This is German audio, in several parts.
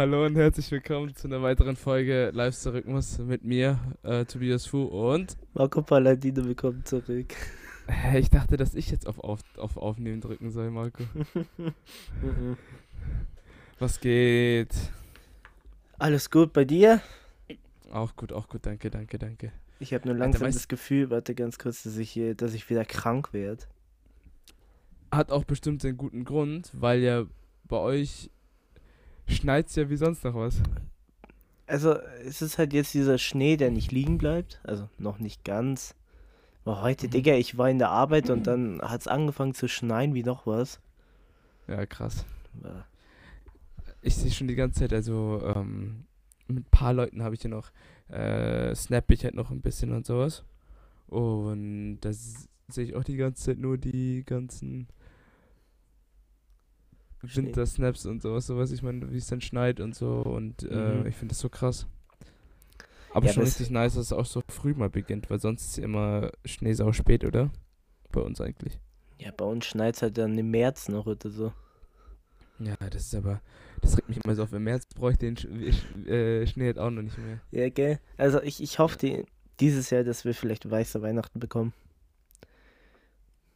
Hallo und herzlich willkommen zu einer weiteren Folge Lifestyle Rhythmus mit mir, äh, Tobias Fu und. Marco Palladino, willkommen zurück. Ich dachte, dass ich jetzt auf, auf, auf Aufnehmen drücken soll, Marco. Mhm. Was geht? Alles gut bei dir? Auch gut, auch gut, danke, danke, danke. Ich habe nur Alter, langsam weißt- das Gefühl, warte ganz kurz, dass ich, hier- dass ich wieder krank werde. Hat auch bestimmt seinen guten Grund, weil ja bei euch schneit's ja wie sonst noch was. Also, es ist halt jetzt dieser Schnee, der nicht liegen bleibt. Also, noch nicht ganz. Aber heute, Mhm. Digga, ich war in der Arbeit und dann hat es angefangen zu schneien wie noch was. Ja, krass. Ja. Ich sehe schon die ganze Zeit, also ähm, mit ein paar Leuten habe ich ja noch, äh, snap ich halt noch ein bisschen und sowas. Und da s- sehe ich auch die ganze Zeit nur die ganzen. Wintersnaps und sowas, sowas. Ich meine, wie es dann schneit und so. Und äh, Mhm. ich finde das so krass. Aber Ja, schon richtig nice, dass es auch so früh mal beginnt, weil sonst ist immer Schnee sau spät, oder? Bei uns eigentlich. Ja, bei uns schneit es halt dann im März noch oder so. Ja, das ist aber, das regt mich immer so auf. Im März brauche ich den Sch äh, Schnee halt auch noch nicht mehr. Ja, gell? Also, ich, ich hoffe die, dieses Jahr, dass wir vielleicht weiße Weihnachten bekommen.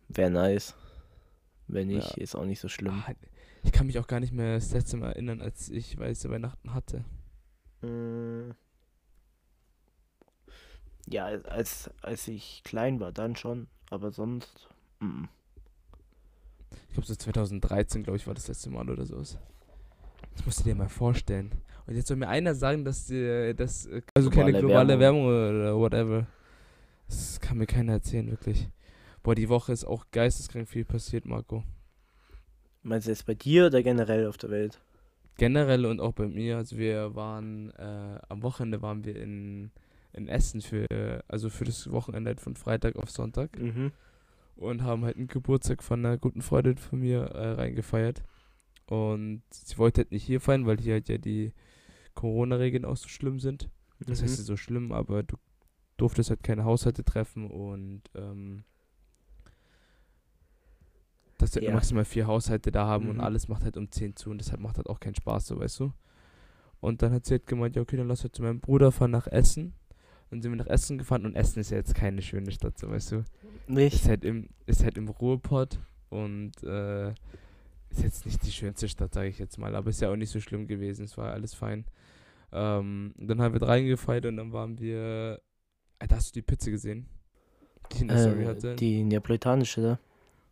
Wäre nice. Wenn nicht, Ja. ist auch nicht so schlimm. Ah, Ich kann mich auch gar nicht mehr das letzte Mal erinnern, als ich weiße Weihnachten hatte. Mm. Ja, als, als ich klein war, dann schon. Aber sonst. mm. Ich glaube, so 2013, glaube ich, war das letzte Mal oder sowas. Das musst du dir mal vorstellen. Und jetzt soll mir einer sagen, dass die, dass, äh, also keine Globale Erwärmung. Wärmung oder whatever. Das kann mir keiner erzählen, wirklich. Boah, die Woche ist auch geisteskrank viel passiert, Marco. Meinst du jetzt bei dir oder generell auf der Welt? Generell und auch bei mir. Also wir waren, äh, am Wochenende waren wir in, in Essen für, also für das Wochenende halt von Freitag auf Sonntag. Mhm. und haben halt einen Geburtstag von einer guten Freundin von mir äh, reingefeiert. Und sie wollte halt nicht hier feiern, weil hier halt ja die Corona-Regeln auch so schlimm sind. Das heißt Mhm. so schlimm, aber du durftest halt keine Haushalte treffen und ähm, dass wir Ja. maximal vier Haushalte da haben und Mhm. alles macht halt um 10 zu und deshalb macht halt auch keinen Spaß, so weißt du. Und dann hat sie halt gemeint, ja okay, dann lass halt zu meinem Bruder fahren nach Essen. Dann sind wir nach Essen gefahren und Essen ist ja jetzt keine schöne Stadt, so weißt du Nicht? ist halt im, ist halt im Ruhrpott und äh, ist jetzt nicht die schönste Stadt, sage ich jetzt mal, aber ist ja auch nicht so schlimm gewesen, es war alles fein. Ähm, dann haben wir reingefeiert und dann waren wir. Alter, hast du die Pizza gesehen? Die ich in der Story Äh, hatte? die neapolitanische da.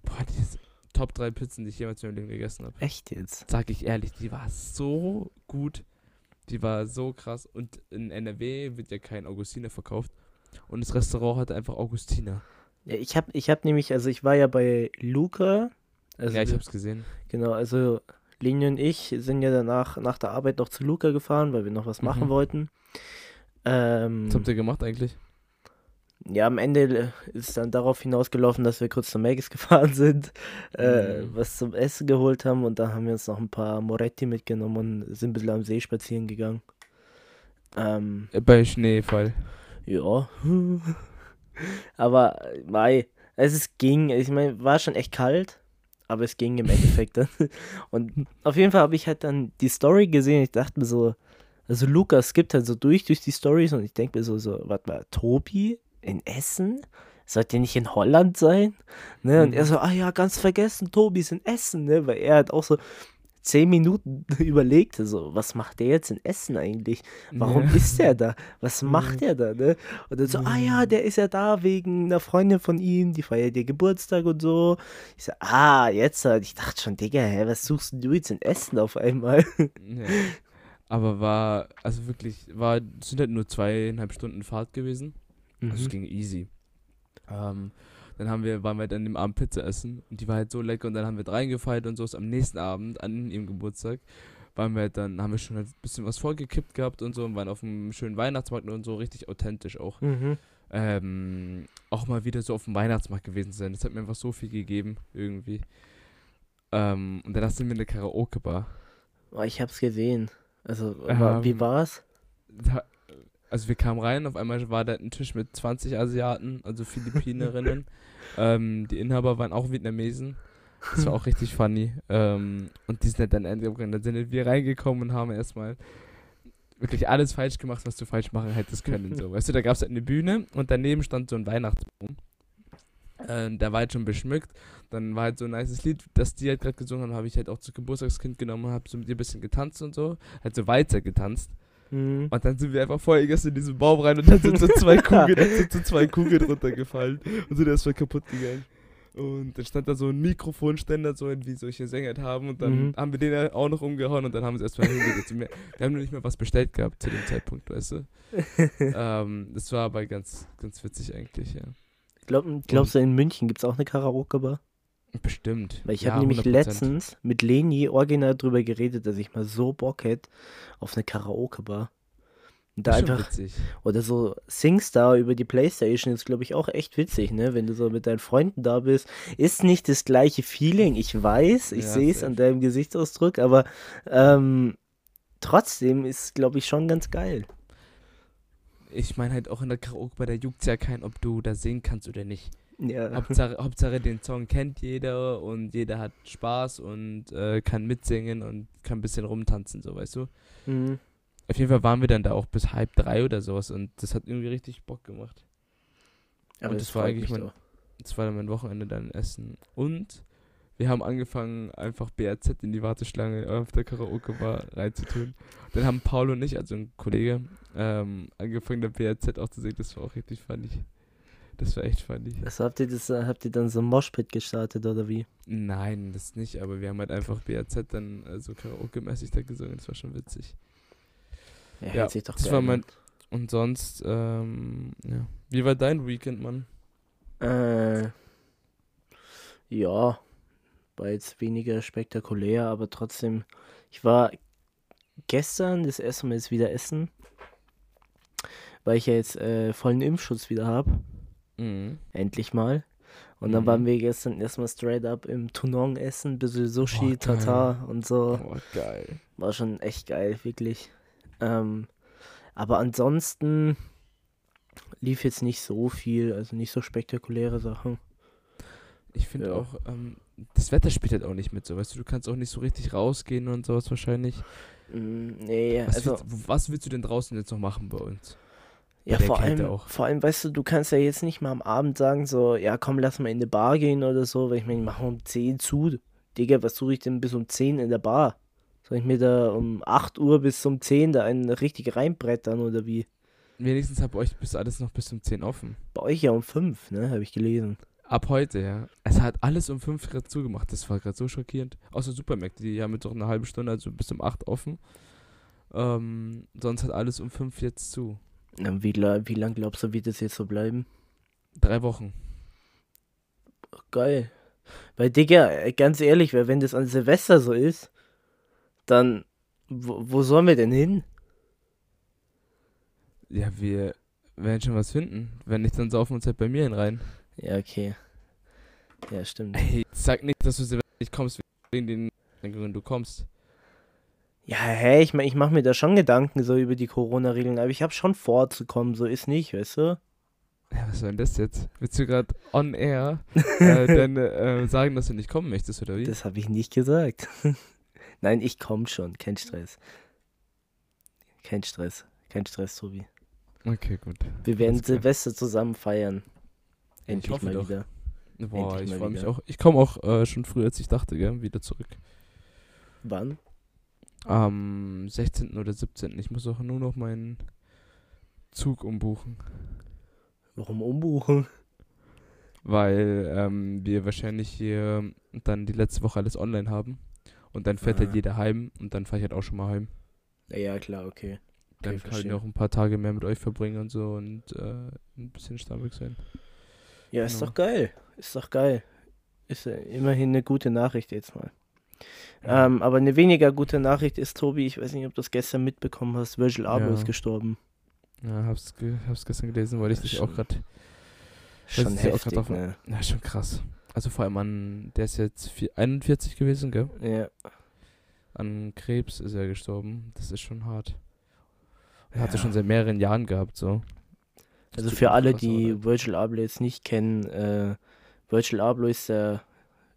Boah, die ist Top 3 Pizzen, die ich jemals in meinem Leben gegessen habe. Echt jetzt? Sag ich ehrlich, die war so gut. Die war so krass. Und in NRW wird ja kein Augustiner verkauft. Und das Restaurant hatte einfach Augustiner. Ja, ich hab, ich hab nämlich, also ich war ja bei Luca. Also ja, ich hab's gesehen. Genau, also Linie und ich sind ja danach nach der Arbeit noch zu Luca gefahren, weil wir noch was machen Mhm. wollten. Ähm, Was habt ihr gemacht eigentlich? Ja, am Ende äh, ist dann darauf hinausgelaufen, dass wir kurz zu Megis gefahren sind, äh, Mhm. was zum Essen geholt haben und dann haben wir uns noch ein paar Moretti mitgenommen und sind ein bisschen am See spazieren gegangen. Ähm, Äh, Bei Schneefall. ja. aber, mei, es ist, ging, ich meine, war schon echt kalt, aber es ging im Endeffekt dann. Und auf jeden Fall habe ich halt dann die Story gesehen, ich dachte mir so, also Lukas skippt halt so durch, durch die Stories und ich denke mir so, so, warte mal, Tobi in Essen? Sollte nicht in Holland sein? Ne? Und Mhm. er so, ah ja, ganz vergessen, Tobi ist in Essen, ne? Weil er halt auch so zehn Minuten überlegte, so, was macht der jetzt in Essen eigentlich? Warum Ja. ist der da? Was macht der da, ne? Und dann so, ah ja, der ist ja da wegen einer Freundin von ihm, die feiert ihr Geburtstag und so. Ich so, ah, jetzt halt. Ich dachte schon, Digga, hä, was suchst du jetzt in Essen auf einmal? Ja. Aber war, also wirklich, war, sind halt nur zweieinhalb Stunden Fahrt gewesen. Also es Mhm. ging easy. Ähm, dann haben wir, waren wir dann im Abend Pizza essen und die war halt so lecker und dann haben wir reingefeiert und so. Ist am nächsten Abend, an ihrem Geburtstag, waren wir halt dann, haben wir schon halt ein bisschen was vorgekippt gehabt und so und waren auf einem schönen Weihnachtsmarkt und so richtig authentisch auch. Mhm. Ähm, auch mal wieder so auf dem Weihnachtsmarkt gewesen sein. Das hat mir einfach so viel gegeben, irgendwie. Ähm, und danach sind wir in eine Karaoke-Bar. Oh, ich hab's gesehen. Also, wa- wie Ähm, war's? da, also wir kamen rein, auf einmal war da ein Tisch mit 20 Asiaten, also Philippinerinnen. ähm, die Inhaber waren auch Vietnamesen. Das war auch richtig funny. Ähm, und die sind halt dann endgekommen. Dann sind wir reingekommen und haben erstmal wirklich alles falsch gemacht, was du falsch machen hättest können. So. Weißt du, da gab es halt eine Bühne und daneben stand so ein Weihnachtsbaum. Äh, der war halt schon beschmückt. Dann war halt so ein nices Lied, das die halt gerade gesungen haben, habe ich halt auch zu Geburtstagskind genommen und habe so mit ihr ein bisschen getanzt und so. Halt so weiter getanzt. Mhm. Und dann sind wir einfach voll gegessen in diesen Baum rein und dann sind so zwei Kugeln, dann sind so zwei Kugeln runtergefallen und sind erstmal kaputt gegangen. Und dann stand da so ein Mikrofonständer, so wie solche Sänger halt haben. Und dann Mhm. haben wir den auch noch umgehauen und dann haben sie erstmal hingesetzt. Wir, wir haben noch nicht mal was bestellt gehabt zu dem Zeitpunkt, weißt du. ähm, das war aber ganz, ganz witzig eigentlich, ja. Glaub, glaubst du, in München gibt es auch eine Karaoke-Bar? Bestimmt. Weil ich ja, habe nämlich 100%. letztens mit Leni original drüber geredet, dass ich mal so Bock hätte auf eine Karaoke-Bar. Und da einfach, witzig. oder so Singstar über die Playstation ist, glaube ich, auch echt witzig, ne? Wenn du so mit deinen Freunden da bist. Ist nicht das gleiche Feeling, ich weiß, ich Ja, sehe es an deinem Gesichtsausdruck, aber ähm, trotzdem ist, glaube ich, schon ganz geil. Ich meine halt auch in der Karaoke, bei der juckt ja kein, ob du da singen kannst oder nicht. Ja. Hauptsache, Hauptsache den Song kennt jeder und jeder hat Spaß und äh, kann mitsingen und kann ein bisschen rumtanzen, so weißt du. Mhm. Auf jeden Fall waren wir dann da auch bis halb drei oder sowas und das hat irgendwie richtig Bock gemacht. Aber Und das war freut eigentlich mein-. Das war dann mein Wochenende dann Essen. Und wir haben angefangen, einfach BRZ in die Warteschlange auf der Karaoke-Bar reinzutun. Dann haben Paul und ich, also ein Kollege, ähm, angefangen, der BRZ auch zu singen. Das war auch richtig funny. Das war echt funny. Also habt ihr das, äh, habt ihr dann so ein Moshpit gestartet oder wie? Nein, das nicht, aber wir haben halt einfach BRZ dann also Karaoke-mäßig da gesungen. Das war schon witzig. Ja, hört sich doch das war mein- Und sonst, ähm, ja. Wie war dein Weekend, Mann? Äh, ja, war jetzt weniger spektakulär, aber trotzdem, ich war gestern das erste Mal jetzt wieder essen, weil ich ja jetzt äh, vollen Impfschutz wieder habe, Mhm. endlich mal. Und dann Mhm. waren wir gestern erstmal straight up im Tunong essen, bisschen Sushi, geil. Tatar und so. Oh, geil. War schon echt geil, wirklich. Ähm, aber ansonsten lief jetzt nicht so viel, also nicht so spektakuläre Sachen. Ich finde Ja. auch, ähm, das Wetter spielt halt auch nicht mit so, weißt du, du kannst auch nicht so richtig rausgehen und sowas wahrscheinlich. Mm, Nee, Was, also, willst, was willst du denn draußen jetzt noch machen bei uns? Ja, vor allem, auch. vor allem, weißt du, du kannst ja jetzt nicht mal am Abend sagen, so, ja, komm, lass mal in eine Bar gehen oder so, weil ich meine, machen wir um 10 zu. Digga, was suche ich denn bis um 10 in der Bar? Soll ich mir da um 8 Uhr bis um 10 da einen richtig reinbrettern oder wie? Wenigstens hat bei euch bis alles noch bis um 10 offen. Bei euch ja um 5, ne, habe ich gelesen. Ab heute, ja. Es hat alles um 5 gerade zugemacht. Das war gerade so schockierend. Außer Supermärkte, die haben jetzt noch eine halbe Stunde, also bis um 8 offen. Ähm, sonst hat alles um 5 jetzt zu. Wie, wie lang glaubst du, wird das jetzt so bleiben? Drei Wochen. Geil. Weil, Digga, ganz ehrlich, wenn das an Silvester so ist, dann, wo, wo sollen wir denn hin? Ja, wir werden schon was finden. Wenn nicht, dann saufen wir uns halt bei mir hin rein. Ja, okay. Ja, stimmt. Hey, sag nicht, dass du Silvester nicht kommst, wegen den Regelungen du kommst. Ja, hä, ich, ich mache mir da schon Gedanken so über die Corona-Regeln, aber ich habe schon vor zu kommen, so ist nicht, weißt du? Ja, was soll denn das jetzt? Willst du gerade on air äh, dann äh, sagen, dass du nicht kommen möchtest, oder wie? Das habe ich nicht gesagt. Nein, ich komme schon, kein Stress. Kein Stress, kein Stress, Tobi. Okay, gut. Wir werden Alles klar. Silvester zusammen feiern. Ich Endlich hoffe mal doch. wieder. Boah, Endlich ich freue mich auch. Ich komme auch äh, schon früher, als ich dachte, gell, wieder zurück. Wann? Am 16. oder 17. Ich muss auch nur noch meinen Zug umbuchen, Warum umbuchen? weil ähm, wir wahrscheinlich hier dann die letzte Woche alles online haben. Und dann fährt halt Ah. jeder heim und dann fahre ich halt auch schon mal heim. Ja, klar, okay. Dann Okay, kann ich auch ein paar Tage mehr mit euch verbringen und so und äh, ein bisschen Starbucks sein. Ja, ist Genau. doch geil. Ist doch geil. Ist ja immerhin eine gute Nachricht jetzt mal. Ähm, aber eine weniger gute Nachricht ist, Tobi, ich weiß nicht, ob du das gestern mitbekommen hast, Virgil Abloh Ja. ist gestorben. Ja, hab's, ge hab's gestern gelesen, weil ich Ja, dich auch gerade. Schon ja auch heftig, auf- ne? Ja, schon krass. Also vor allem an, der ist jetzt vier, 41 gewesen, gell? Ja. An Krebs ist er gestorben. Das ist schon hart. Er Ja. schon seit mehreren Jahren gehabt, so. Das Also für alle, krass die leid. Virgil Abloh jetzt nicht kennen, äh, Virgil Abloh ist der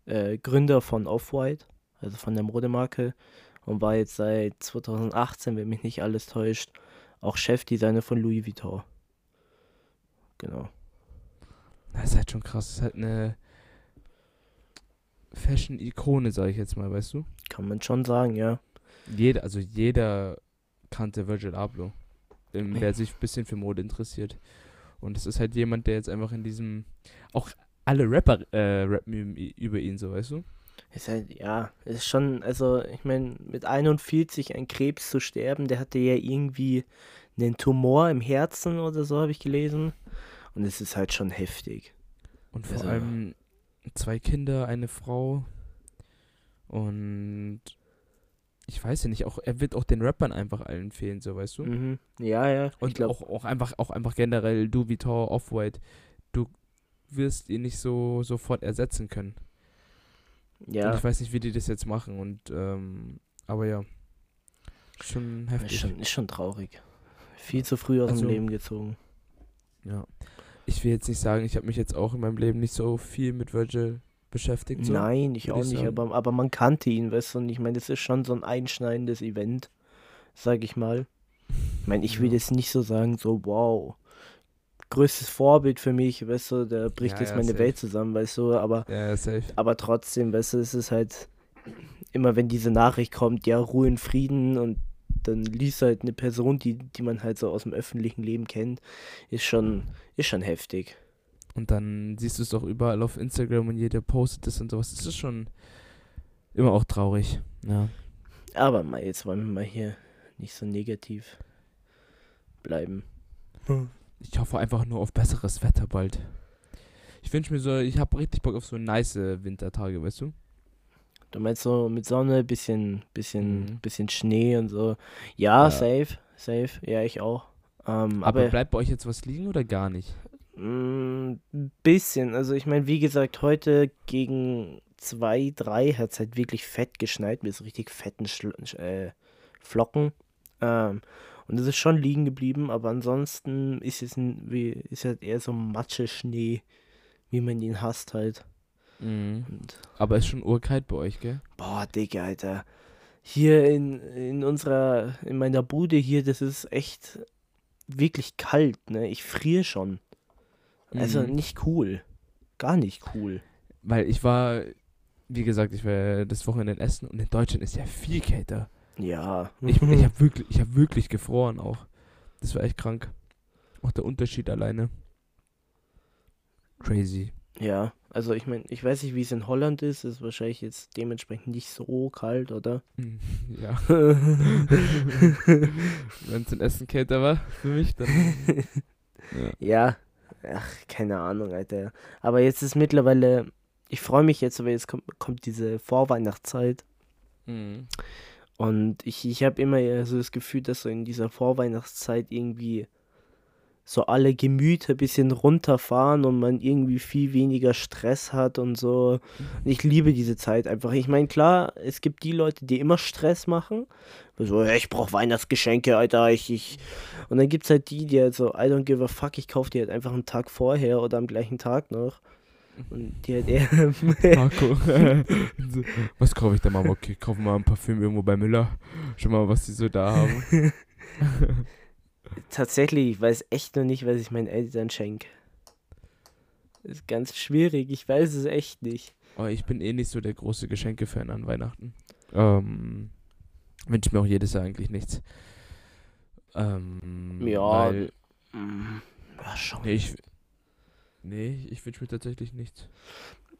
äh, Gründer von Off-White, also von der Modemarke. Und war jetzt seit 2018, wenn mich nicht alles täuscht, auch Chefdesigner von Louis Vuitton. Genau. Das ist halt schon krass. Das ist halt eine Fashion-Ikone, sage ich jetzt mal, weißt du? Kann man schon sagen, ja. Jeder, also jeder kannte Virgil Abloh, ähm, wer sich ein bisschen für Mode interessiert. Und es ist halt jemand, der jetzt einfach in diesem, auch alle Rapper äh, rappen über ihn, so, weißt du? Ist halt, ja, ist schon, also ich meine, mit 41 an Krebs zu sterben, der hatte ja irgendwie einen Tumor im Herzen oder so, habe ich gelesen. Und es ist halt schon heftig. Und vor Also- allem zwei Kinder, eine Frau. Und ich weiß ja nicht, auch er wird auch den Rappern einfach allen fehlen, so weißt du? Mhm. Ja, ja. Und auch, auch einfach, auch einfach generell, du Vitor, Off-White, du wirst ihn nicht so sofort ersetzen können. Und ja, ich weiß nicht, wie die das jetzt machen. Und ähm, aber ja. Schon ist heftig. schon, ist schon traurig. Viel zu früh aus Also- dem Leben gezogen. Ja. Ich will jetzt nicht sagen, ich habe mich jetzt auch in meinem Leben nicht so viel mit Virgil beschäftigt. So. Nein, ich auch ich nicht, aber, aber man kannte ihn, weißt du, und ich meine, das ist schon so ein einschneidendes Event, sag ich mal. Ich meine, ich will jetzt nicht so sagen, so, wow, größtes Vorbild für mich, weißt du, da bricht Ja, jetzt ja, meine safe. Welt zusammen, weißt du, aber, Ja, safe. aber trotzdem, weißt du, es ist halt, immer wenn diese Nachricht kommt, ja, Ruhe in Frieden und dann liest halt eine Person, die, die man halt so aus dem öffentlichen Leben kennt, ist schon, ist schon heftig. Und dann siehst du es doch überall auf Instagram und jeder postet es und sowas. Das ist schon immer auch traurig. Ja. Aber mal, jetzt wollen wir mal hier nicht so negativ bleiben. Ich hoffe einfach nur auf besseres Wetter bald. Ich wünsche mir so, ich habe richtig Bock auf so nice Wintertage, weißt du? Du meinst so mit Sonne, bisschen, bisschen, Mhm. bisschen Schnee und so. Ja, Ja. safe, safe. Ja, ich auch. Ähm, Aber, aber bleibt bei euch jetzt was liegen oder gar nicht? ein bisschen. Also ich meine, wie gesagt, heute gegen zwei, drei hat es halt wirklich fett geschneit mit so richtig fetten Schl äh, Flocken. Ähm, und es ist schon liegen geblieben, aber ansonsten ist es ein, wie, ist halt eher so Matsche-Schnee, wie man ihn hasst halt. Mhm. Und Aber ist schon urkalt bei euch, gell? Boah, Digga, Alter. Hier in, in unserer, in meiner Bude hier, das ist echt wirklich kalt, ne? Ich friere schon. Also Mhm. nicht cool. Gar nicht cool. Weil ich war, wie gesagt, ich war das Wochenende in Essen und in Deutschland ist ja viel kälter. Ja. Ich, ich habe wirklich, ich hab wirklich gefroren auch. Das war echt krank. Auch der Unterschied alleine. Crazy. ja, also ich meine, ich weiß nicht, wie es in Holland ist. Ist wahrscheinlich jetzt dementsprechend nicht so kalt, oder? Hm, Ja. Wenn es in Essen kälter war für mich, dann. Ja. Ja. Ach, keine Ahnung, Alter. Aber jetzt ist mittlerweile, ich freue mich jetzt, weil jetzt kommt, kommt diese Vorweihnachtszeit. Mhm. Und ich, ich habe immer eher so das Gefühl, dass so in dieser Vorweihnachtszeit irgendwie so alle Gemüter ein bisschen runterfahren und man irgendwie viel weniger Stress hat und so. Und ich liebe diese Zeit einfach. Ich meine, klar, es gibt die Leute, die immer Stress machen. So, ja, ich brauche Weihnachtsgeschenke, Alter. Ich, ich. Und dann gibt es halt die, die halt so, I don't give a fuck, ich kaufe die halt einfach einen Tag vorher oder am gleichen Tag noch. Und die halt eher. Marco. Was kaufe ich da mal? Okay, kaufen wir mal ein Parfüm irgendwo bei Müller. Schau mal, was die so da haben. Tatsächlich, ich weiß echt noch nicht, was ich meinen Eltern schenke. Ist ganz schwierig, ich weiß es echt nicht. Aber ich bin eh nicht so der große Geschenke-Fan an Weihnachten. Ähm, wünsche mir auch jedes Jahr eigentlich nichts. Ähm, Ja, Weil, Mm, Ja, schon. nee, ich, nee, ich wünsche mir tatsächlich nichts.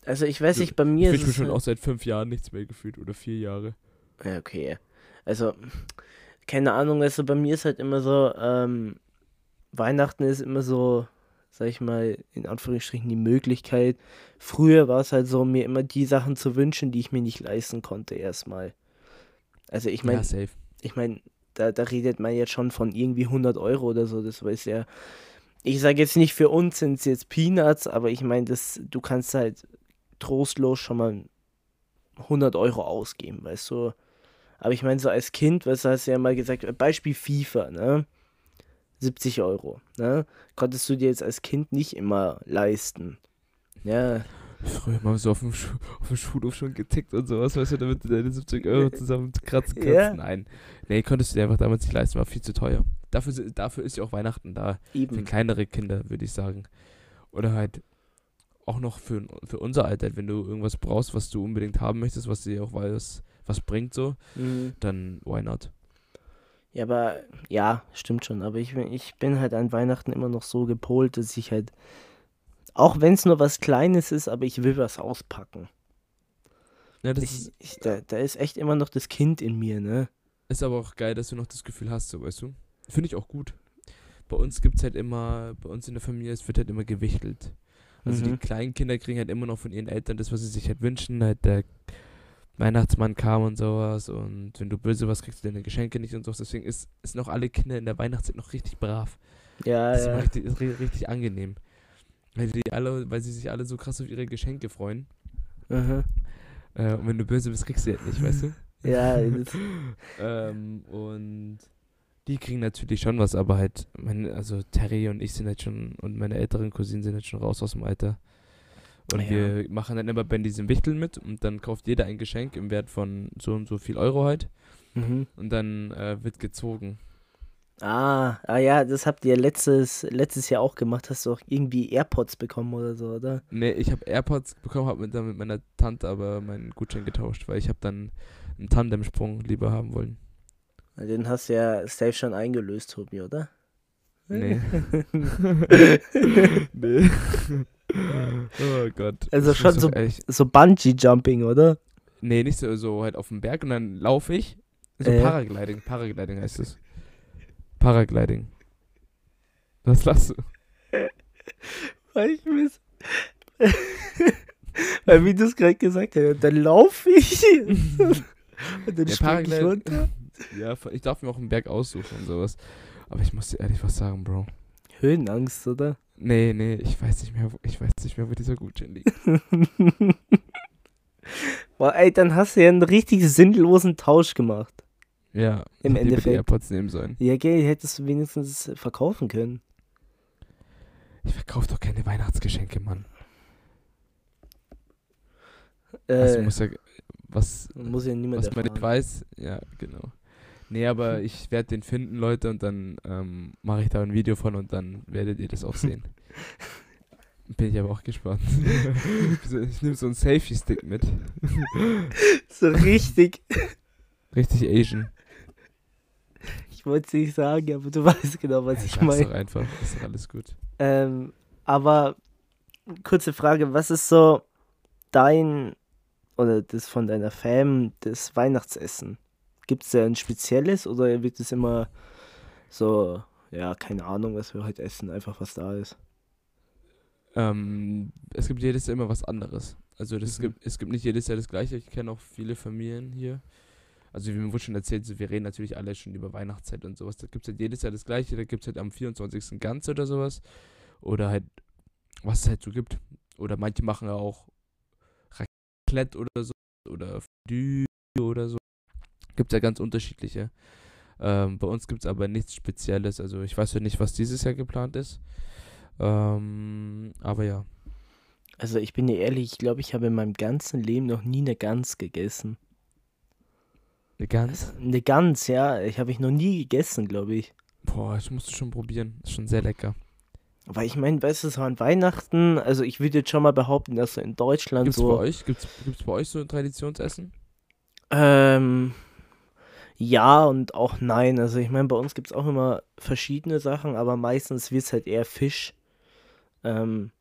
Also ich weiß Ich- nicht, bei Ich mir wünsche ist mir es schon halt- auch seit fünf Jahren nichts mehr gefühlt oder vier Jahre. Ja, okay. Also, keine Ahnung, also bei mir ist halt immer so, ähm, Weihnachten ist immer so, sag ich mal, in Anführungsstrichen die Möglichkeit. Früher war es halt so, mir immer die Sachen zu wünschen, die ich mir nicht leisten konnte, erstmal. Also ich meine, ja, ich meine, da, da redet man jetzt schon von irgendwie 100 Euro oder so, das weiß ja. Ich sage jetzt nicht, für uns sind es jetzt Peanuts, aber ich meine, du kannst halt trostlos schon mal 100 Euro ausgeben, weißt du. Aber ich meine, so als Kind, was hast du ja mal gesagt, Beispiel FIFA, ne? 70 Euro, ne? Konntest du dir jetzt als Kind nicht immer leisten. Ja, Früher mal so auf dem, Schu auf dem Schulhof schon getickt und sowas, weißt du, damit du deine 70 Euro zusammen kratzen kannst. Ja. Nein. Nee, konntest du dir einfach damals nicht leisten, war viel zu teuer. Dafür, dafür ist ja auch Weihnachten da. Für Eben. kleinere Kinder, würde ich sagen. Oder halt auch noch für, für unser Alter, wenn du irgendwas brauchst, was du unbedingt haben möchtest, was dir auch weiß, was bringt so, Mhm. dann why not? Ja, aber ja, stimmt schon. Aber ich, bin- ich bin halt an Weihnachten immer noch so gepolt, dass ich halt, auch wenn es nur was Kleines ist, aber ich will was auspacken. Ja, das Ich, ist, ich, da, da ist echt immer noch das Kind in mir, ne? ist aber auch geil, dass du noch das Gefühl hast, so, weißt du? Finde ich auch gut. Bei uns gibt es halt immer, bei uns in der Familie, es wird halt immer gewichtelt. Also die Mhm. kleinen Kinder kriegen halt immer noch von ihren Eltern das, was sie sich halt wünschen. Halt der Weihnachtsmann kam und sowas. Und wenn du böse warst, kriegst du deine Geschenke nicht und sowas. Deswegen ist, ist noch alle Kinder in der Weihnachtszeit noch richtig brav. Ja, Das ja. richtig, ist ri- richtig angenehm. Weil, die alle, weil sie sich alle so krass auf ihre Geschenke freuen. Aha. Äh, und wenn du böse bist, kriegst du halt nicht, weißt du? Ja, das, ähm, und die kriegen natürlich schon was, aber halt, meine, also Terry und ich sind halt schon, und meine älteren Cousinen sind halt schon raus aus dem Alter. Und Ja. wir machen dann immer bei diesem Wichteln mit und dann kauft jeder ein Geschenk im Wert von so und so viel Euro halt. mhm. Und dann äh, wird gezogen. Ah, ah ja, das habt ihr letztes, letztes Jahr auch gemacht. Hast du auch irgendwie AirPods bekommen oder so, oder? Nee, ich habe AirPods bekommen, habe mit, dann mit meiner Tante aber meinen Gutschein getauscht, weil ich habe dann einen Tandemsprung lieber haben wollen. Den hast du ja safe schon eingelöst, Tobi, oder? Nee. nee. oh Gott. Also Ich schon so- So Bungee-Jumping, oder? nee, nicht so, so halt auf dem Berg und dann laufe ich. So Äh. Paragliding. Paragliding heißt es. Paragliding. Was lachst du? Weil ich miss. Weil wie du es gerade gesagt hast, dann laufe ich. und dann Ja, spring ich runter. Ja, ich darf mir auch einen Berg aussuchen und sowas. Aber ich muss dir ehrlich was sagen, Bro. Höhenangst, oder? Nee, nee, ich weiß nicht mehr, wo, ich weiß nicht mehr, wo dieser Gutschein liegt. Boah, ey, dann hast du ja einen richtig sinnlosen Tausch gemacht. Ja, Im hätte die Endeffekt. AirPods nehmen sollen. Ja, gell, hättest du wenigstens verkaufen können. Ich verkaufe doch keine Weihnachtsgeschenke, Mann. Äh, Also muss ja, was, muss ja niemand was man nicht weiß, ja, genau. Nee, aber ich werde den finden, Leute, und dann ähm, mache ich da ein Video von und dann werdet ihr das auch sehen. Bin ich aber auch gespannt. Ich nehme so einen Selfie-Stick mit. So richtig. Richtig Asian. Ich wollte es nicht sagen, aber du weißt genau, was Ja, ich meine. doch einfach, ist doch alles gut. Ähm, aber kurze Frage, was ist so dein oder das von deiner Fam, das Weihnachtsessen? Gibt es da ein spezielles oder wird es immer so, ja, keine Ahnung, was wir heute essen, einfach was da ist? Ähm, es gibt jedes Jahr immer was anderes. Also das Mhm. gibt, es gibt nicht jedes Jahr das gleiche. Ich kenne auch viele Familien hier. Also wie mir wurde schon erzählt, so, wir reden natürlich alle schon über Weihnachtszeit und sowas. Da gibt es halt jedes Jahr das gleiche. Da gibt es halt am 24. Gans oder sowas. Oder halt, was es halt so gibt. Oder manche machen auch Raclette oder so. Oder Fondue oder so. Gibt es ja ganz unterschiedliche. Ähm, bei uns gibt es aber nichts Spezielles. Also ich weiß ja nicht, was dieses Jahr geplant ist. Ähm, aber ja. Also ich bin dir ehrlich, ich glaube, ich habe in meinem ganzen Leben noch nie eine Gans gegessen. Eine Gans? Eine Gans, ja, ich habe ich noch nie gegessen, glaube ich. Boah, das musst du schon probieren. Ist schon sehr lecker. Weil ich meine, weißt du, so an Weihnachten, also ich würde jetzt schon mal behaupten, dass so in Deutschland Gibt's so. bei euch? Gibt's, gibt's bei euch so ein Traditionsessen? Ähm, ja und auch nein. Also ich meine, bei uns gibt es auch immer verschiedene Sachen, aber meistens wird es halt eher Fisch. Ähm,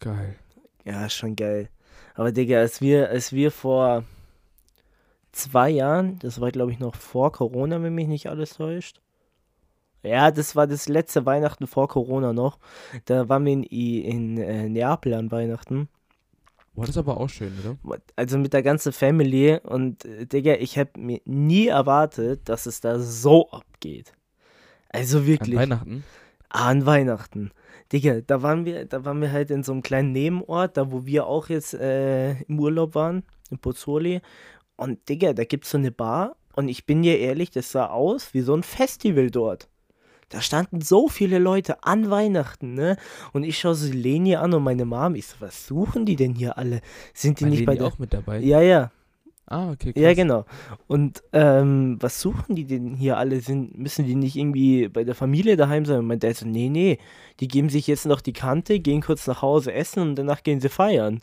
Geil. ja, schon geil. Aber Digga, als wir, als wir vor zwei Jahren, das war glaube ich noch vor Corona, wenn mich nicht alles täuscht. Ja, das war das letzte Weihnachten vor Corona noch. Da waren wir in, I- in äh, Neapel an Weihnachten. Boah, das ist aber auch schön, oder? Also mit der ganzen Family und äh, Digga, ich habe mir nie erwartet, dass es da so abgeht. Also An wirklich. Weihnachten? Ah, an Weihnachten. Digga, da waren wir, da waren wir halt in so einem kleinen Nebenort, da wo wir auch jetzt äh, im Urlaub waren, in Pozzoli. Und Digga, da gibt's so eine Bar und ich bin dir ehrlich, das sah aus wie so ein Festival dort. Da standen so viele Leute an Weihnachten, ne? Und ich schaue so Leni an und meine Mom. Ich so, was suchen die denn hier alle? Sind die War nicht Leni bei der. auch mit dabei? Ja, ja. Ah, okay, Ja, krass. genau. Und ähm, was suchen die denn hier alle? Sind, müssen die nicht irgendwie bei der Familie daheim sein? Und mein Dad so, nee, nee, die geben sich jetzt noch die Kante, gehen kurz nach Hause essen und danach gehen sie feiern.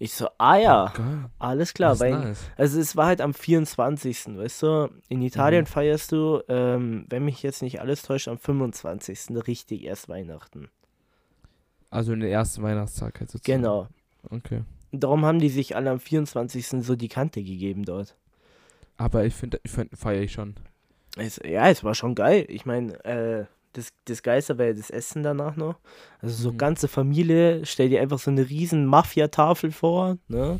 Ich so, ah ja, Geil. alles klar. Weil, nice. Also es war halt am 24. Weißt du, in Italien Mhm. feierst du, ähm, wenn mich jetzt nicht alles täuscht, am 25. richtig erst Weihnachten. Also den ersten Weihnachtstag halt sozusagen. Genau. Okay. Darum haben die sich alle am 24. so die Kante gegeben dort. Aber ich finde, ich find, feiere ich schon. Es, ja, es war schon geil. Ich meine, äh, das, das Geilste war ja das Essen danach noch. Also so Mhm. ganze Familie, stell dir einfach so eine riesen Mafia-Tafel vor, ne?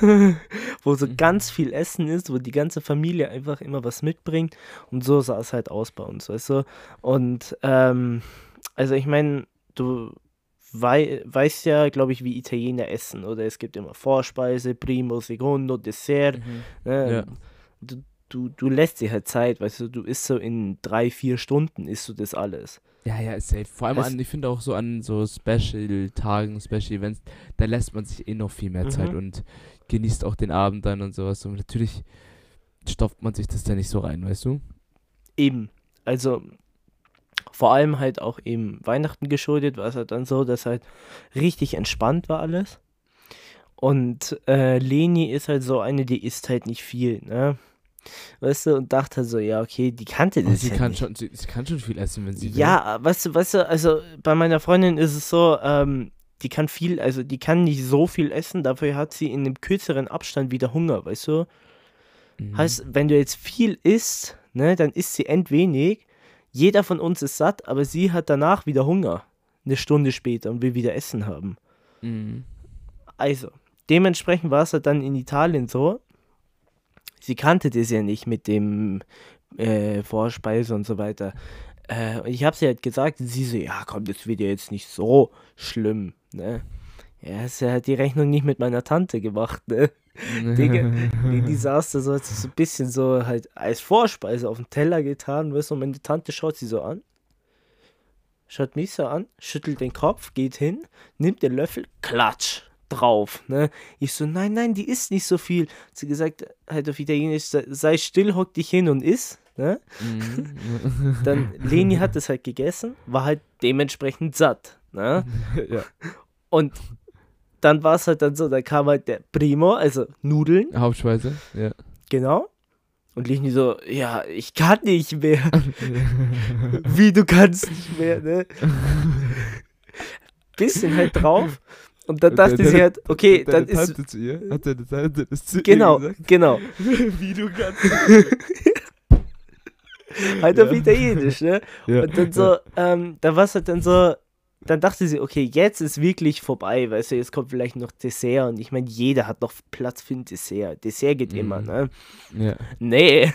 Mhm. wo so Mhm. ganz viel Essen ist, wo die ganze Familie einfach immer was mitbringt. Und so sah es halt aus bei uns, weißt du? Und ähm, also ich meine, du wei weißt ja, glaube ich, wie Italiener essen, oder? Es gibt immer Vorspeise, Primo, Secondo, Dessert. Mhm. Ne? Ja. Du, du, du lässt dir halt Zeit, weißt du, du isst so in drei, vier Stunden isst du das alles. Ja, ja, ist safe. Vor allem Es- an, ich finde auch so an so Special-Tagen, Special-Events, da lässt man sich eh noch viel mehr Zeit Mhm. und genießt auch den Abend dann und sowas. Und natürlich stopft man sich das da nicht so rein, weißt du? Eben. Also vor allem halt auch eben Weihnachten geschuldet, war es halt dann so, dass halt richtig entspannt war alles. Und äh, Leni ist halt so eine, die isst halt nicht viel, ne? Weißt du, und dachte so, ja, okay, die kannte das sie halt kann nicht. schon, sie, sie kann schon viel essen, wenn sie will. Ja, weißt du, weißt du, also bei meiner Freundin ist es so, ähm, die kann viel, also die kann nicht so viel essen, dafür hat sie in einem kürzeren Abstand wieder Hunger, weißt du? Mhm. Heißt, wenn du jetzt viel isst, ne, dann isst sie endwenig. Jeder von uns ist satt, aber sie hat danach wieder Hunger. Eine Stunde später und will wieder Essen haben. Mhm. Also, dementsprechend war es halt dann in Italien so. Sie kannte das ja nicht mit dem äh, Vorspeise und so weiter. Äh, und ich habe sie halt gesagt, sie so, ja komm, das wird ja jetzt nicht so schlimm, ne? Ja, sie hat die Rechnung nicht mit meiner Tante gemacht, ne? Digga, die, die saß da so, hat so ein bisschen so halt als Vorspeise auf den Teller getan, weißt du, und meine Tante schaut sie so an, schaut mich so an, schüttelt den Kopf, geht hin, nimmt den Löffel, klatsch, drauf, ne? Ich so, nein, nein, die isst nicht so viel. Hat sie gesagt, halt auf Italienisch, sei, still, hock dich hin und iss, ne? Mhm. Dann, Leni hat das halt gegessen, war halt dementsprechend satt, ne? ja. Und dann war es halt dann so, da kam halt der Primo, also Nudeln, Hauptspeise, ja. genau. Und Leni so, ja, ich kann nicht mehr. Wie, du kannst nicht mehr, ne? Bisschen halt drauf. Und dann dachte Deine- sie halt, okay, dann ist. Tante zu ihr? Hat deine Tante das zu Genau, ihr gesagt? genau. Wie du kannst. Halt Ja. auf Italienisch, ne? Ja. Und dann so, ähm, da war es halt dann so, dann dachte sie, okay, jetzt ist wirklich vorbei, weißt du, jetzt kommt vielleicht noch Dessert und ich meine, jeder hat noch Platz für ein Dessert. Dessert geht Mhm. immer, ne? Ja. Nee,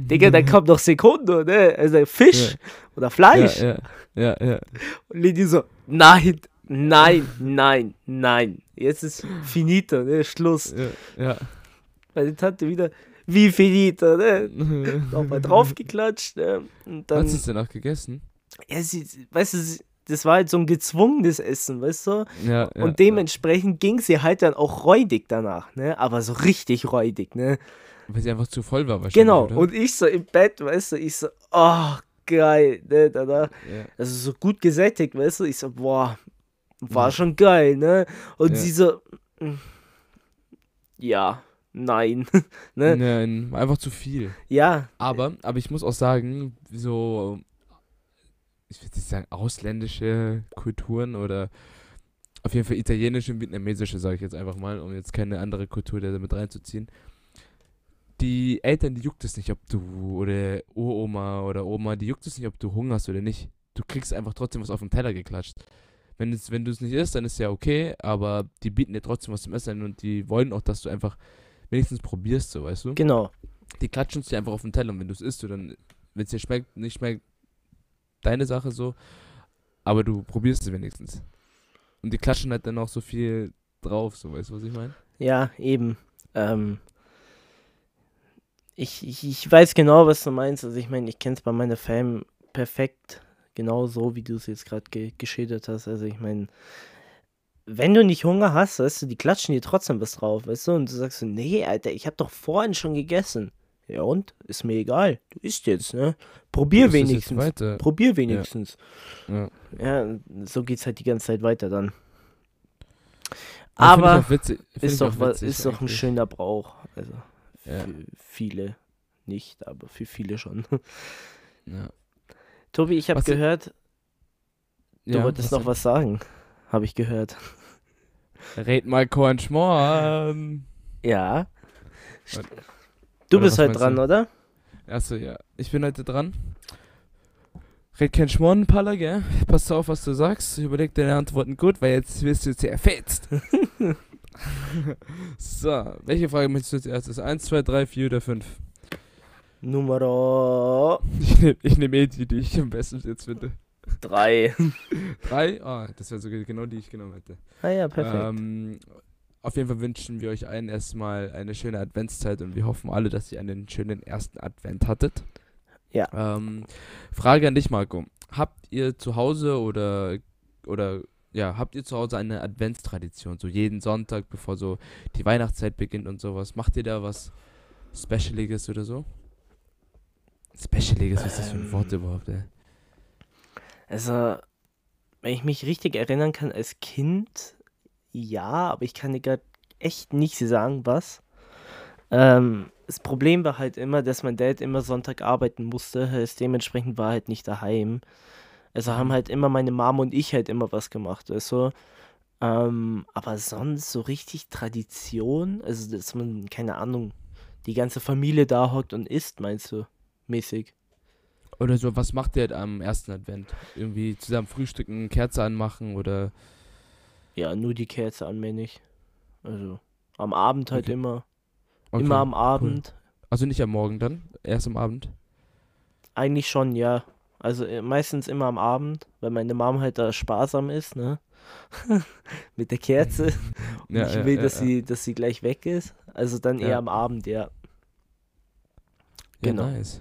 Digga, dann kommt noch Sekundo, ne? Also Fisch oder Fleisch. Ja, ja, ja, ja. Und Lady so, nein, nein, nein, nein. Jetzt ist finito, ne? Schluss. ja, Meine Tante wieder, wie finito, ne? ja. Nochmal draufgeklatscht, ne? Und dann. Hast du es denn auch gegessen? ja, sie, weißt du, sie- das war halt so ein gezwungenes Essen, weißt du? Ja, ja. und dementsprechend ging sie halt dann auch räudig danach, ne? Aber so richtig räudig, ne? Weil sie einfach zu voll war wahrscheinlich. Genau. Oder? Und ich so im Bett, weißt du, ich so, oh, geil, ne? Danach, ja. also so gut gesättigt, weißt du? Ich so, boah, war schon geil, ne? Und Ja. sie so, mm, ja, nein, ne? Nein, einfach zu viel. Ja, Aber, aber ich muss auch sagen, so, ich würde nicht sagen, ausländische Kulturen oder auf jeden Fall italienische und vietnamesische, sage ich jetzt einfach mal, um jetzt keine andere Kultur da mit reinzuziehen. Die Eltern, die juckt es nicht, ob du, oder Uroma oder Oma, die juckt es nicht, ob du Hunger hast oder nicht. Du kriegst einfach trotzdem was auf den Teller geklatscht. Wenn, es, wenn du es nicht isst, dann ist ja okay, aber die bieten dir trotzdem was zum Essen und die wollen auch, dass du einfach wenigstens probierst, so, weißt du? genau. die klatschen es dir einfach auf den Teller und wenn du es isst, du dann, wenn es dir schmeckt, nicht schmeckt, deine Sache so, aber du probierst es wenigstens. Und die klatschen halt dann auch so viel drauf, so, weißt du, was ich meine? Ja, eben. Ähm, ich, ich, ich weiß genau, was du meinst. Also ich meine, ich kenne es bei meiner Fam perfekt, genau so, wie du es jetzt gerade ge geschildert hast. Also ich meine, wenn du nicht Hunger hast, weißt du, die klatschen dir trotzdem was drauf, weißt du, und du sagst so, nee, Alter, ich habe doch vorhin schon gegessen. Ja und? Ist mir egal. Du isst jetzt, ne? Probier wenigstens. Probier wenigstens. Ja. Ja, so geht's halt die ganze Zeit weiter dann. Ja, Aber witzig- ist doch, witzig ist doch ein schöner Brauch. Also Ja. für viele nicht, aber für viele schon. Ja. Tobi, ich habe Was- gehört, du Ja, wolltest noch denn? was sagen. Habe ich gehört. Red mal Korn Schmorn. Ja. Du oder bist was meinst dran, du? oder? Achso, ja. Ich bin heute dran. Red kein Schmorn, Palla, gell? Pass auf, was du sagst. Überleg deine Antworten gut, weil jetzt wirst du zerfetzt. so, welche Frage möchtest du als erstes? Eins, zwei, drei, vier oder fünf? Nummer Ich nehme ich nehm eh die, die ich am besten jetzt finde. 3. Drei? Ah, das wäre sogar genau die ich genommen hätte. Ah ja, perfekt. Ähm, auf jeden Fall wünschen wir euch allen erstmal eine schöne Adventszeit und wir hoffen alle, dass ihr einen schönen ersten Advent hattet. Ja. Ähm, Frage an dich, Marco. Habt ihr zu Hause oder, oder ja, habt ihr zu Hause eine Adventstradition? So jeden Sonntag, bevor so die Weihnachtszeit beginnt und sowas. Macht ihr da was Specialiges oder so? Specialiges, was ist das für ein Wort Ähm. überhaupt, ey? Also, wenn ich mich richtig erinnern kann, als Kind, ja, aber ich kann dir gerade echt nicht sagen, was. Ähm, das Problem war halt immer, dass mein Dad immer Sonntag arbeiten musste, heißt dementsprechend war halt nicht daheim. Also haben Mhm. halt immer meine Mom und ich halt immer was gemacht, weißt du. Ähm, aber sonst so richtig Tradition, also dass man, keine Ahnung, die ganze Familie da hockt und isst, meinst du, mäßig. Oder so, was macht ihr am ersten Advent? Irgendwie zusammen frühstücken, Kerze anmachen oder Ja, nur die Kerze an. Also am Abend halt Okay. immer. Okay, immer am Abend. Also nicht am Morgen dann, erst am Abend. Eigentlich schon, ja. Also äh, meistens immer am Abend, weil meine Mom halt da sparsam ist, ne? Mit der Kerze. Und Ja, ich will, ja, dass ja. sie, dass sie gleich weg ist. Also dann eher am Abend, ja. Ja, genau. nice.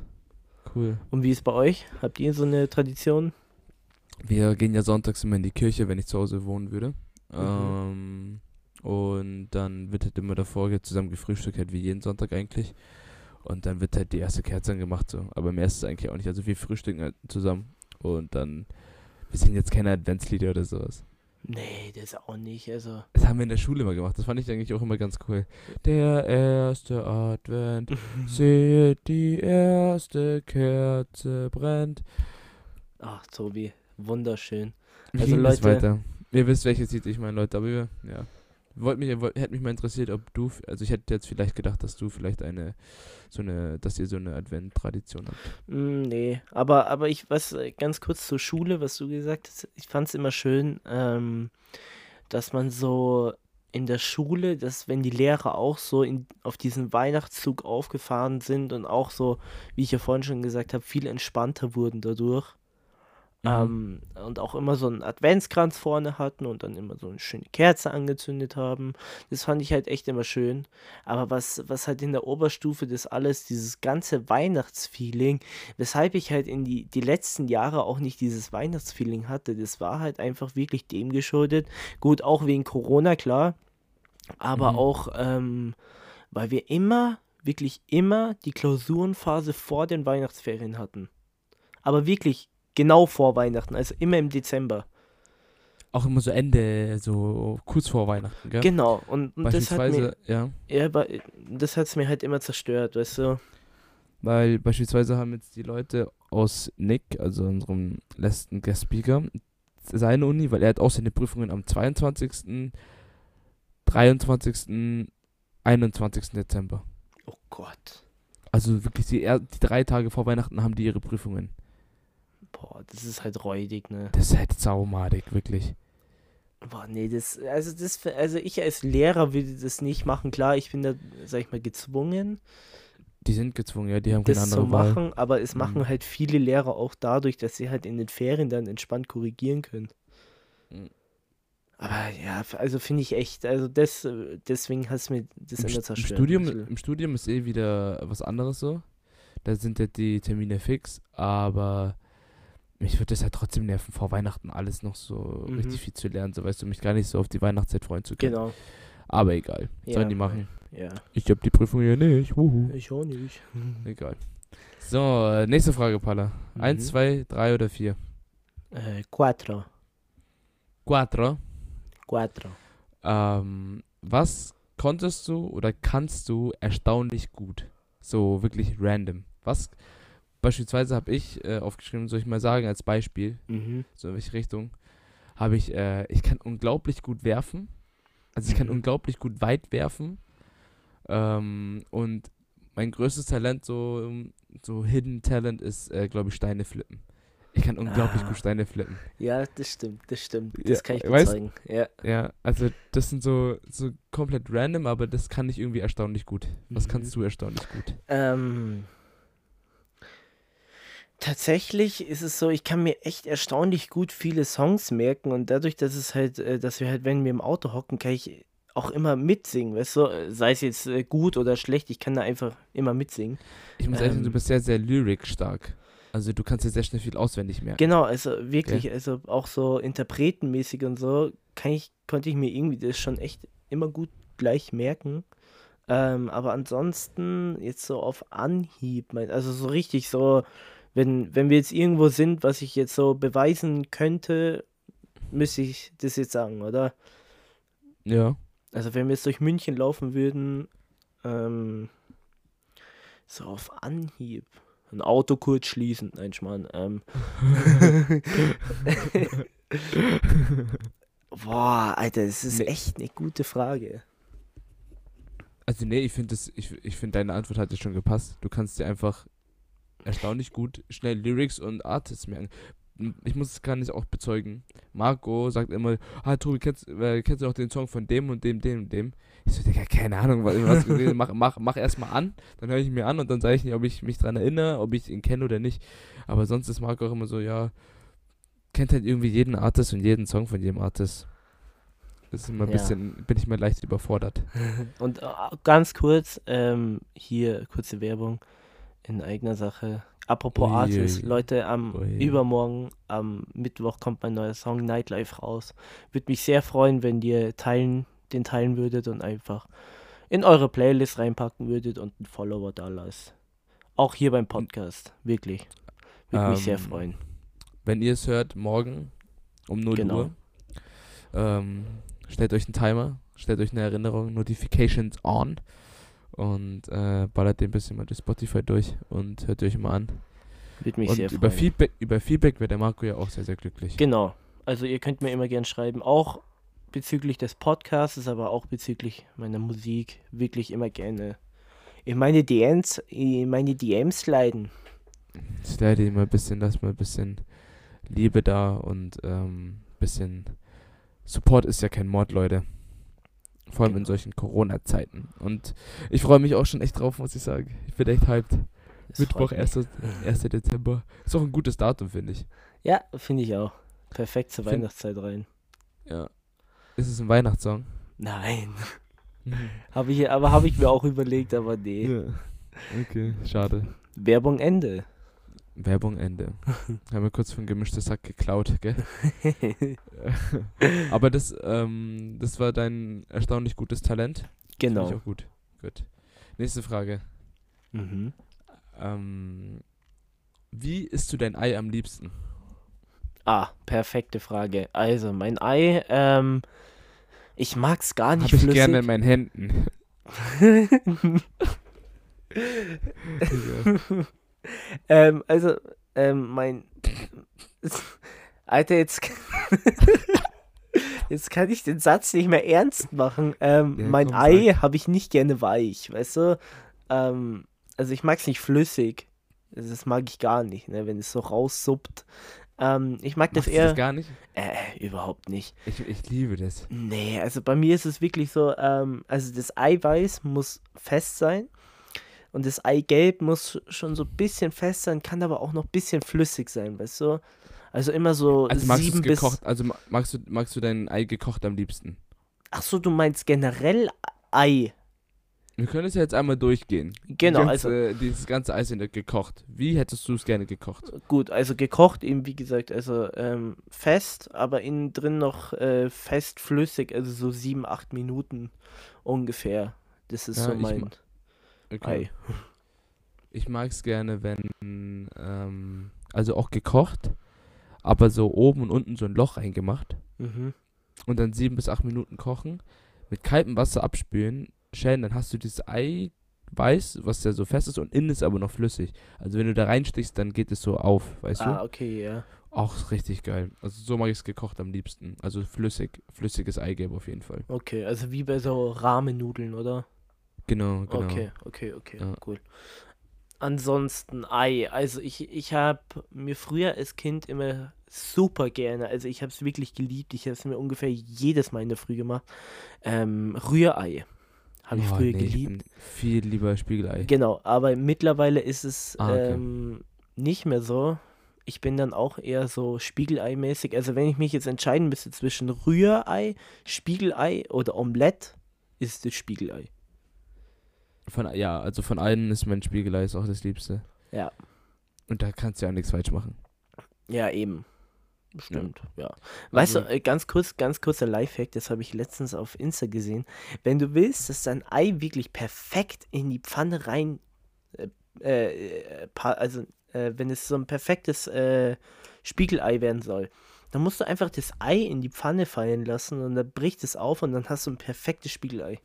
Cool. Und wie ist bei euch? Habt ihr so eine Tradition? Wir gehen ja sonntags immer in die Kirche, wenn ich zu Hause wohnen würde. Mhm. Ähm, und dann wird halt immer davor zusammen gefrühstückt, halt wie jeden Sonntag eigentlich. Und dann wird halt die erste Kerze angemacht so. Aber mehr ist es eigentlich auch nicht. Also wir frühstücken halt zusammen. Und dann, wir singen jetzt keine Adventslieder oder sowas. Nee, das auch nicht. Also. Das haben wir in der Schule immer gemacht. Das fand ich eigentlich auch immer ganz cool. Der erste Advent, seht die erste Kerze brennt. Ach, Tobi, wunderschön. Wie Also Leute- weiter? Ihr wisst, welches Lied ich meine, Leute, aber wir, ja. Wollt mich, wollt, hätte mich mal interessiert, ob du, also ich hätte jetzt vielleicht gedacht, dass du vielleicht eine, so eine, dass ihr so eine Advent-Tradition habt. Mm, nee, aber, aber ich, was, äh, ganz kurz zur Schule, was du gesagt hast, ich fand es immer schön, ähm, dass man so in der Schule, dass wenn die Lehrer auch so in, auf diesen Weihnachtszug aufgefahren sind und auch so, wie ich ja vorhin schon gesagt habe, viel entspannter wurden dadurch. Mhm. Ähm, und auch immer so einen Adventskranz vorne hatten und dann immer so eine schöne Kerze angezündet haben. Das fand ich halt echt immer schön. Aber was, was halt in der Oberstufe das alles, dieses ganze Weihnachtsfeeling, weshalb ich halt in die, die letzten Jahre auch nicht dieses Weihnachtsfeeling hatte, das war halt einfach wirklich dem geschuldet. Gut, auch wegen Corona, klar. Aber Mhm. auch, ähm, weil wir immer, wirklich immer die Klausurenphase vor den Weihnachtsferien hatten. Aber wirklich genau vor Weihnachten, also immer im Dezember. Auch immer so Ende, so kurz vor Weihnachten, gell? Genau. Und, und das hat mir, ja, ja, aber das hat's mir halt immer zerstört, weißt du. weil beispielsweise haben jetzt die Leute aus Nick, also unserem letzten Guest Speaker, seine Uni, weil er hat auch seine Prüfungen am 22., 23., 21. Dezember. Oh Gott. Also wirklich die, die drei Tage vor Weihnachten haben die ihre Prüfungen. Boah, das ist halt räudig, ne? Das ist halt saumadig, wirklich. Boah, nee, das, also das, also ich als Lehrer würde das nicht machen. Klar, ich bin da, sag ich mal, gezwungen, Die sind gezwungen, ja, die haben keine das zu andere Wahl. machen, aber es machen Mhm. halt viele Lehrer auch dadurch, dass sie halt in den Ferien dann entspannt korrigieren können. Mhm. Aber ja, also finde ich echt, also das, deswegen hat es mir das Im, immer St- im, zerstört. ein Studium. Im Studium ist eh wieder was anderes so. Da sind halt die Termine fix, aber mich würde das ja trotzdem nerven, vor Weihnachten alles noch so Mhm. richtig viel zu lernen, so weißt du, mich gar nicht so auf die Weihnachtszeit freuen zu können. Genau. Aber egal, sollen Ja. die machen. Ja. Ich hab die Prüfung ja nicht, wuhu. Ich auch nicht. Egal. So, nächste Frage, Paula. Mhm. Eins, zwei, drei oder vier? Äh, quattro. Quattro. Quattro. Ähm, was konntest du oder kannst du erstaunlich gut? So wirklich random. Was beispielsweise habe ich äh, aufgeschrieben, soll ich mal sagen, als Beispiel, Mhm. so in welche Richtung, habe ich, äh, ich kann unglaublich gut werfen. Also ich kann Mhm. unglaublich gut weit werfen. Ähm, und mein größtes Talent, so, so Hidden Talent, ist, äh, glaube ich, Steine flippen. Ich kann unglaublich Ah. gut Steine flippen. Ja, das stimmt, das stimmt. Das Ja, kann ich bezeugen. Ja. Ja, also das sind so, so komplett random, aber das kann ich irgendwie erstaunlich gut. Was Mhm. kannst du erstaunlich gut? Ähm, tatsächlich ist es so, ich kann mir echt erstaunlich gut viele Songs merken und dadurch, dass es halt, äh, dass wir halt, wenn wir im Auto hocken, kann ich auch immer mitsingen, weißt du, sei es jetzt äh, gut oder schlecht, ich kann da einfach immer mitsingen. Ich muss ehrlich sagen, du Ähm. bist sehr, sehr lyric-stark. Also du kannst dir sehr schnell viel auswendig merken. Genau, also wirklich, also auch so interpretenmäßig und so, kann ich, konnte ich mir irgendwie das schon echt immer gut gleich merken. Ähm, aber ansonsten jetzt so auf Anhieb, mein, also so richtig so, wenn, wenn wir jetzt irgendwo sind, was ich jetzt so beweisen könnte, müsste ich das jetzt sagen, oder? Ja. Also wenn wir jetzt durch München laufen würden, ähm, so auf Anhieb. Ein Auto kurz schließen. Nein, Schmarrn. Ähm. Boah, Alter, das ist Nee. echt eine gute Frage. Also nee, ich finde ich, ich finde deine Antwort hat dir schon gepasst. Du kannst dir einfach erstaunlich gut schnell Lyrics und Artists merken. Ich muss es gar nicht auch bezeugen. Marco sagt immer, ah Tobi, kennst, äh, kennst du auch den Song von dem und dem, dem und dem? Ich so, Digga, keine Ahnung, was, was gesehen. mach, mach, mach erstmal an, dann höre ich ihn mir an und dann sage ich nicht, ob ich mich dran erinnere, ob ich ihn kenne oder nicht. Aber sonst ist Marco auch immer so, ja, kennt halt irgendwie jeden Artist und jeden Song von jedem Artist. Das ist immer ein Ja. bisschen, bin ich mal leicht überfordert. Und äh, ganz kurz, ähm, hier kurze Werbung in eigener Sache. Apropos Ui, Artists. Leute, am Ui. übermorgen, am Mittwoch kommt mein neuer Song Nightlife raus. Würde mich sehr freuen, wenn ihr teilen, den teilen würdet und einfach in eure Playlist reinpacken würdet und einen Follower da lasst. Auch hier beim Podcast, wirklich. Würde mich sehr Ähm, freuen. Wenn ihr es hört, morgen um 0 Genau. Uhr, ähm, stellt euch einen Timer, stellt euch eine Erinnerung, Notifications on und äh, ballert den ein bisschen mal durch Spotify durch und hört euch mal an. Würde mich und sehr über freuen. Feedback, über Feedback wird der Marco ja auch sehr, sehr glücklich. Genau. Also ihr könnt mir immer gern schreiben, auch bezüglich des Podcasts, aber auch bezüglich meiner Musik. Wirklich immer gerne. In meine DMs, in meine DMs leiden. Slide mal ein bisschen, lass mal ein bisschen Liebe da und ähm, bisschen Support ist ja kein Mord, Leute. Vor allem in Genau. solchen Corona-Zeiten. Und ich freue mich auch schon echt drauf, muss ich sagen. Ich bin echt hyped. Das Mittwoch, freut mich. 1. 1. Dezember. Ist auch ein gutes Datum, finde ich. Ja, finde ich auch. Perfekt zur Find- Weihnachtszeit rein. Ja. Ist es ein Weihnachtssong? Nein. Hab ich, aber habe ich mir auch überlegt, aber nee. ja. Okay, schade. Werbung Ende. Werbung Ende. Haben wir kurz von gemischtes Sack geklaut, gell? Aber das, ähm, das war dein erstaunlich gutes Talent. Genau. auch gut. Gut. Nächste Frage. Mhm. Ähm, wie isst du dein Ei am liebsten? Ah, perfekte Frage. Also, mein Ei, ähm, ich mag's gar nicht Habe ich flüssig. gerne in meinen Händen. Ja. ähm, also, ähm, mein. Alter, jetzt. jetzt kann ich den Satz nicht mehr ernst machen. Ähm, Ja, mein komm, Ei habe ich nicht gerne weich, weißt du? Ähm, also, ich mag's nicht flüssig. Also, Das mag ich gar nicht, ne, wenn es so raussuppt. Ähm, ich mag das du eher. das gar nicht? äh, überhaupt nicht. Ich, ich liebe das. Nee, also bei mir ist es wirklich so, ähm, also das Eiweiß muss fest sein und das Eigelb muss schon so ein bisschen fest sein, kann aber auch noch ein bisschen flüssig sein, weißt du? Also immer so Also magst du sieben bis... gekocht, also ma- magst du, magst du dein Ei gekocht am liebsten? Ach so, du meinst generell Ei? Wir können es ja jetzt einmal durchgehen. Genau, Die also ganze, dieses ganze Eis in der gekocht. Wie hättest du es gerne gekocht? gut, also gekocht eben, wie gesagt, also ähm, fest, aber innen drin noch äh, fest flüssig, also so sieben, acht Minuten ungefähr. Das ist Ja, so ich mein ma- Okay. Ei. Ich mag es gerne, wenn, ähm, also auch gekocht, aber so oben und unten so ein Loch reingemacht Mhm. und dann sieben bis acht Minuten kochen, mit kaltem Wasser abspülen, schälen, dann hast du dieses Eiweiß, was ja so fest ist und innen ist aber noch flüssig. Also wenn du da reinstichst, dann geht es so auf, weißt Ah, du? okay, ja. Auch richtig geil. Also so mag ich es gekocht am liebsten. Also flüssig, flüssiges Eigelb auf jeden Fall. Okay, also wie bei so Rahmennudeln, oder? Genau, genau. Okay, okay, okay, Ja. cool. Ansonsten Ei. Also ich, ich habe mir früher als Kind immer super gerne, also ich habe es wirklich geliebt, ich habe es mir ungefähr jedes Mal in der Früh gemacht. Ähm, Rührei. Habe ich Oh, früher nee, geliebt. viel lieber Spiegelei. Genau, aber mittlerweile ist es Ah, okay. ähm, nicht mehr so. Ich bin dann auch eher so Spiegelei-mäßig. Also wenn ich mich jetzt entscheiden müsste zwischen Rührei, Spiegelei oder Omelette, ist es Spiegelei. Von, ja, also von allen ist mein Spiegelei ist auch das Liebste. Ja. Und da kannst du ja nichts falsch machen. Ja, eben. Stimmt, ja. Weißt Also- du, äh, ganz kurz, ganz kurzer Lifehack, das habe ich letztens auf Insta gesehen. Wenn du willst, dass dein Ei wirklich perfekt in die Pfanne rein, äh, äh, also äh, wenn es so ein perfektes äh, Spiegelei werden soll, dann musst du einfach das Ei in die Pfanne fallen lassen und dann bricht es auf und dann hast du ein perfektes Spiegelei.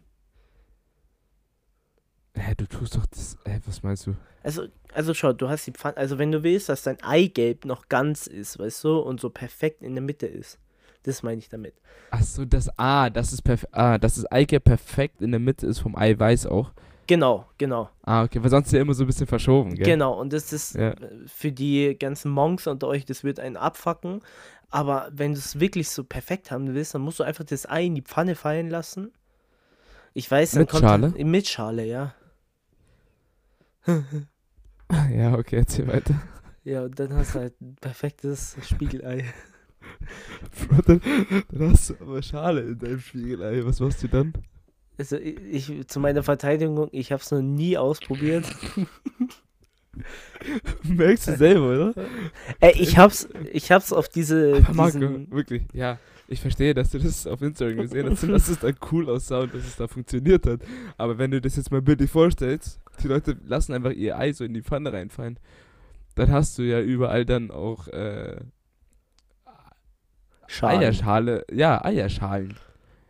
Hä, du tust doch das. Hä, was meinst du? Also, also schau, du hast die Pfanne, also wenn du willst, dass dein Eigelb noch ganz ist, weißt du, und so perfekt in der Mitte ist. Das meine ich damit. Ach so, das. Ah, das ist perfekt. Ah, dass das Eigelb perfekt in der Mitte ist vom Eiweiß auch. Genau, genau. Ah, okay, weil sonst ist ja immer so ein bisschen verschoben, gell? Genau, und das ist Ja. äh, für die ganzen Monks unter euch, das wird einen abfacken. Aber wenn du es wirklich so perfekt haben willst, dann musst du einfach das Ei in die Pfanne fallen lassen. Ich weiß, dann Mit kommt Schale? Mit Schale, ja. Ja, okay, erzähl weiter. Ja, und dann hast du halt ein perfektes Spiegelei. Bro, dann, dann hast du aber Schale in deinem Spiegelei. Was machst du dann? Also ich, ich zu meiner Verteidigung, ich habe es noch nie ausprobiert. Merkst du selber, oder? Ey, ich hab's, ich hab's auf diese, Aber Marco, diesen, wirklich, ja. Ich verstehe, dass du das auf Instagram gesehen hast und dass es dann cool aussah und dass es da funktioniert hat. Aber wenn du das jetzt mal bildlich vorstellst, die Leute lassen einfach ihr Ei so in die Pfanne reinfallen, dann hast du ja überall dann auch äh, Schalen. Eierschale, ja, Eierschalen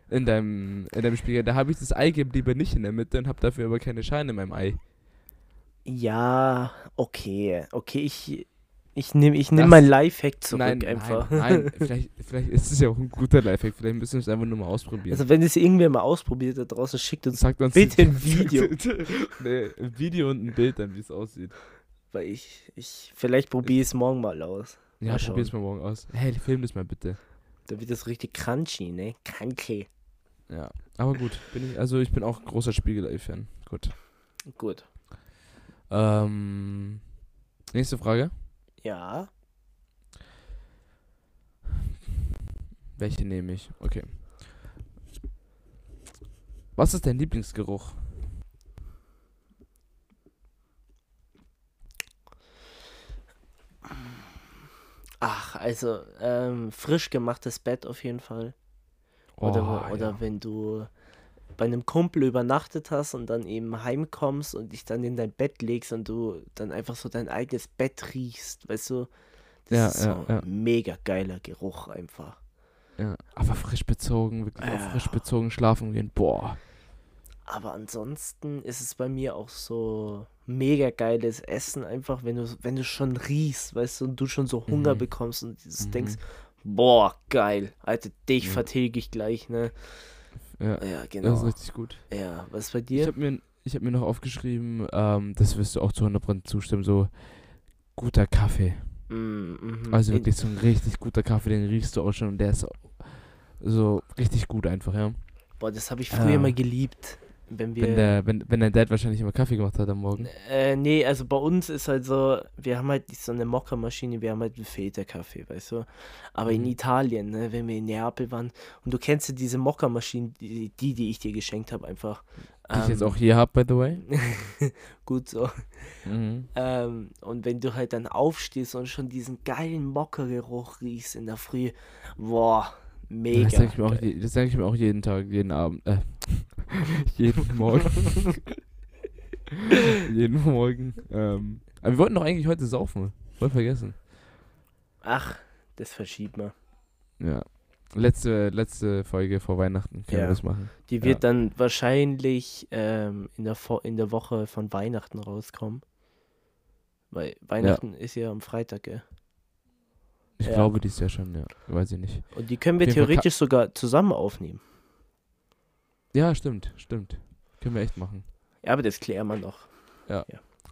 in deinem, in deinem Spiegel. Da habe ich das Eigelb lieber nicht in der Mitte und habe dafür aber keine Schalen in meinem Ei. Ja, okay, okay, ich, ich nehme ich nehm Das- mein Lifehack zurück nein, einfach. nein, nein, vielleicht, vielleicht ist es ja auch ein guter Lifehack. Vielleicht müssen wir es einfach nur mal ausprobieren. Also wenn es irgendwer mal ausprobiert da draußen, schickt uns, Sagt uns bitte ein Video. nee, ein Video und ein Bild dann, wie es aussieht. weil ich, ich, vielleicht probiere es morgen mal aus. Ja, schauen. probier's mal morgen aus. Hey, film das mal bitte. Da wird das richtig crunchy, ne? Crunchy. Ja. Aber gut, bin ich, also ich bin auch großer Spiegelei-Fan. Gut. Gut. Ähm, nächste Frage. Ja. Welche nehme ich? Okay. Was ist dein Lieblingsgeruch? Ach, also, ähm, frisch gemachtes Bett auf jeden Fall. Oder, wo- oder Oh, ja. wenn du bei einem Kumpel übernachtet hast und dann eben heimkommst und dich dann in dein Bett legst und du dann einfach so dein eigenes Bett riechst, weißt du? Das Ja, ist so ja, ja. ein mega geiler Geruch einfach. Ja, aber frisch bezogen, wirklich Ja. frisch bezogen schlafen gehen. Boah. Aber ansonsten ist es bei mir auch so mega geiles Essen, einfach wenn du, wenn du schon riechst, weißt du, und du schon so Hunger Mhm. bekommst und dieses Mhm. denkst, boah, geil, Alter, dich Ja. vertilge ich gleich, ne? Ja, Ja, das genau. ist richtig gut. Ja, was bei Ich dir? habe mir, ich hab mir noch aufgeschrieben, ähm, das wirst du auch zu 100% zustimmen, so guter Kaffee. Mm, mhm. Also wirklich so ein richtig guter Kaffee, den riechst du auch schon und der ist so richtig gut einfach, ja. Boah, das habe ich früher Ah. mal geliebt. Wenn wir. Wenn, der, wenn, wenn dein Dad wahrscheinlich immer Kaffee gemacht hat am Morgen. äh, nee, also bei uns ist halt so, wir haben halt so eine Mokka-Maschine, wir haben halt einen Filterkaffee, weißt du. Aber in Mhm. Italien, ne, wenn wir in Neapel waren, und du kennst ja diese Mokka-Maschine, die, die, die ich dir geschenkt habe, einfach. Die ich jetzt Ähm, auch hier habe, by the way. Gut so. Mhm. Ähm, und wenn du halt dann aufstehst und schon diesen geilen Mockergeruch riechst in der Früh, boah, mega. Das sage ich, sag ich mir auch jeden Tag, jeden Abend. Äh, jeden Morgen. jeden Morgen. Ähm, aber wir wollten doch eigentlich heute saufen. Voll vergessen. Ach, das verschiebt man. Ja. Letzte, letzte Folge vor Weihnachten können Ja. wir das machen. Die wird dann wahrscheinlich ähm, in, der Vo in der Woche von Weihnachten rauskommen. Weil Weihnachten ist ja am Freitag, gell? Ich Ja. glaube, die ist ja schon, ja. Weiß ich nicht. Und die können wir theoretisch sogar zusammen aufnehmen. Ja, stimmt, stimmt. Können wir echt machen. Ja, aber das klären wir noch.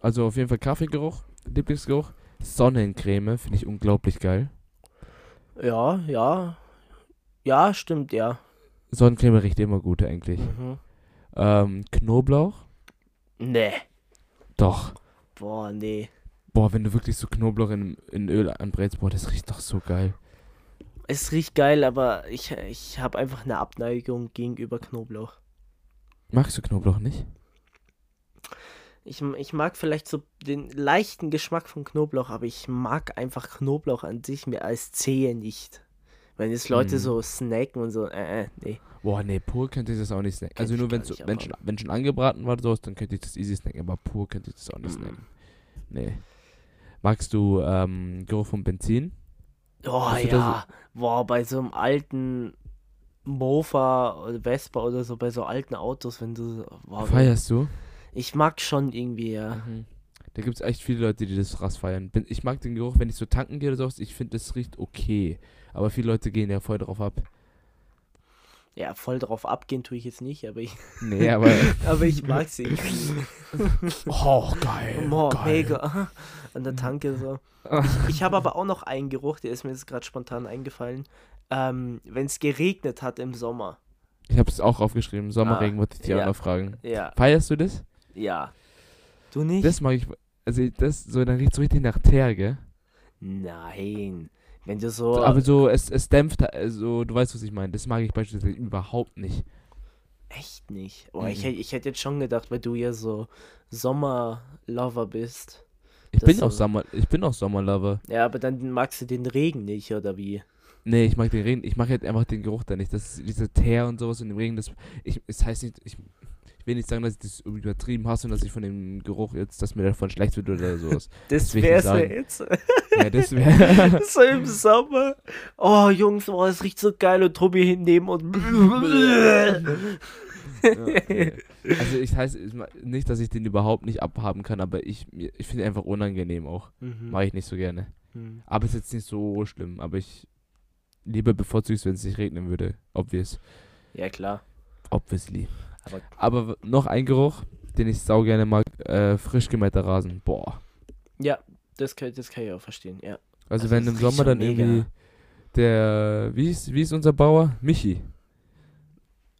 Also auf jeden Fall Kaffeegeruch, Lieblingsgeruch. Sonnencreme finde ich unglaublich geil. Ja, ja. Ja, stimmt, ja. Sonnencreme riecht immer gut eigentlich. Mhm. Ähm, Knoblauch? Nee. Doch. Boah, nee. Boah, wenn du wirklich so Knoblauch in, in Öl anbrätst, boah, das riecht doch so geil. Es riecht geil, aber ich, ich habe einfach eine Abneigung gegenüber Knoblauch. Magst du Knoblauch nicht? Ich, ich mag vielleicht so den leichten Geschmack von Knoblauch, aber ich mag einfach Knoblauch an sich mehr als Zehe nicht. Wenn jetzt Leute Mhm. so snacken und so, äh, äh, nee. Boah, nee, pur könnte ich das auch nicht snacken. Also nur wenn, so, wenn, schon, wenn schon angebraten war, sowas, dann könnte ich das easy snacken, aber pur könnte ich das auch nicht Mhm. snacken. Nee. Magst du ähm, Geruch von Benzin? Oh da ja, boah, bei so einem alten Mofa oder Vespa oder so, bei so alten Autos, wenn du, boah, Feierst du? ich mag schon irgendwie, ja. Mhm. Da gibt es echt viele Leute, die das krass feiern. Ich mag den Geruch, wenn ich so tanken gehe oder sowas, ich finde, das riecht okay. Aber viele Leute gehen ja voll drauf ab. Ja, voll drauf abgehen tue ich jetzt nicht, aber ich, Nee, aber. aber ich mag sie oh, geil. Boah, geil. mega. An der Tanke so. Ich habe aber auch noch einen Geruch, der ist mir jetzt gerade spontan eingefallen. Ähm, wenn es geregnet hat im Sommer. Ich habe es auch aufgeschrieben. Sommerregen Ah, wollte ich dich ja. auch noch fragen. Ja, Feierst du das? ja. Du nicht? Das mag ich. Also, das so, dann riecht so richtig nach Teer, gell? Nein. Wenn du so. Aber so, es, es dämpft, also, du weißt, was ich meine. Das mag ich beispielsweise überhaupt nicht. Echt nicht. Boah, ich, Mhm. hätt- ich hätte jetzt schon gedacht, weil du ja so Sommerlover bist. Ich Das bin so- auch Sommer, ich bin auch Sommerlover. Ja, aber dann magst du den Regen nicht, oder wie? Nee, ich mag den Regen, ich mag halt einfach den Geruch da nicht. Das ist diese Teer und sowas und im Regen, das, ich, es heißt nicht, ich, ich will nicht sagen, dass ich das übertrieben hasse und dass ich von dem Geruch jetzt, dass mir davon schlecht wird oder sowas. Das wär's ja sagen. jetzt. ja, das wäre. so im Sommer. Oh, Jungs, oh, es riecht so geil und Tobi hinnehmen und. Also ich heiße ich nicht, dass ich den überhaupt nicht abhaben kann, aber ich, ich finde ihn einfach unangenehm auch. Mhm. Mag ich nicht so gerne. Mhm. Aber ist jetzt nicht so schlimm, aber ich lieber bevorzuge es, wenn es nicht regnen würde. Obvious. Ja, klar. Obviously. Aber- Aber noch ein Geruch, den ich sau gerne mag, äh, frisch gemähter Rasen. Boah. Ja, das kann, das kann ich auch verstehen, ja. Also, Also wenn im Sommer dann mega. irgendwie der, wie ist, wie ist unser Bauer? Michi.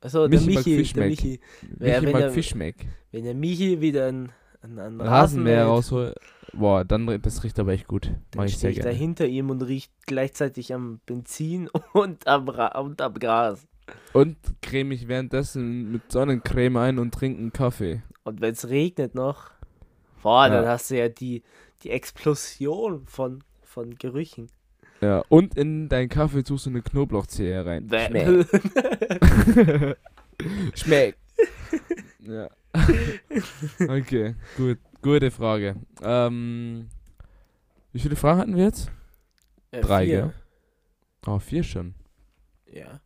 Achso, der Michi Michi, der. Michi. Michi Ja, wenn mag der- Fischmeck. Wenn der Michi wieder ein, ein, ein Rasenmäher rausholt. Boah, dann, das riecht aber echt gut. Dann ich sehr ich da gerne. hinter ihm und riecht gleichzeitig am Benzin und am, Ra und am Gras. Und creme mich währenddessen mit Sonnencreme ein und trinke einen Kaffee. Und wenn es regnet noch, boah, dann Ja. hast du ja die, die Explosion von, von Gerüchen. Ja, und in deinen Kaffee tust du eine Knoblauchzehe rein. Bäh. Schmeckt. ja. okay, gut. Gute Frage. Ähm, wie viele Fragen hatten wir jetzt? Äh, Drei, vier. gell? Oh, vier schon. Ja.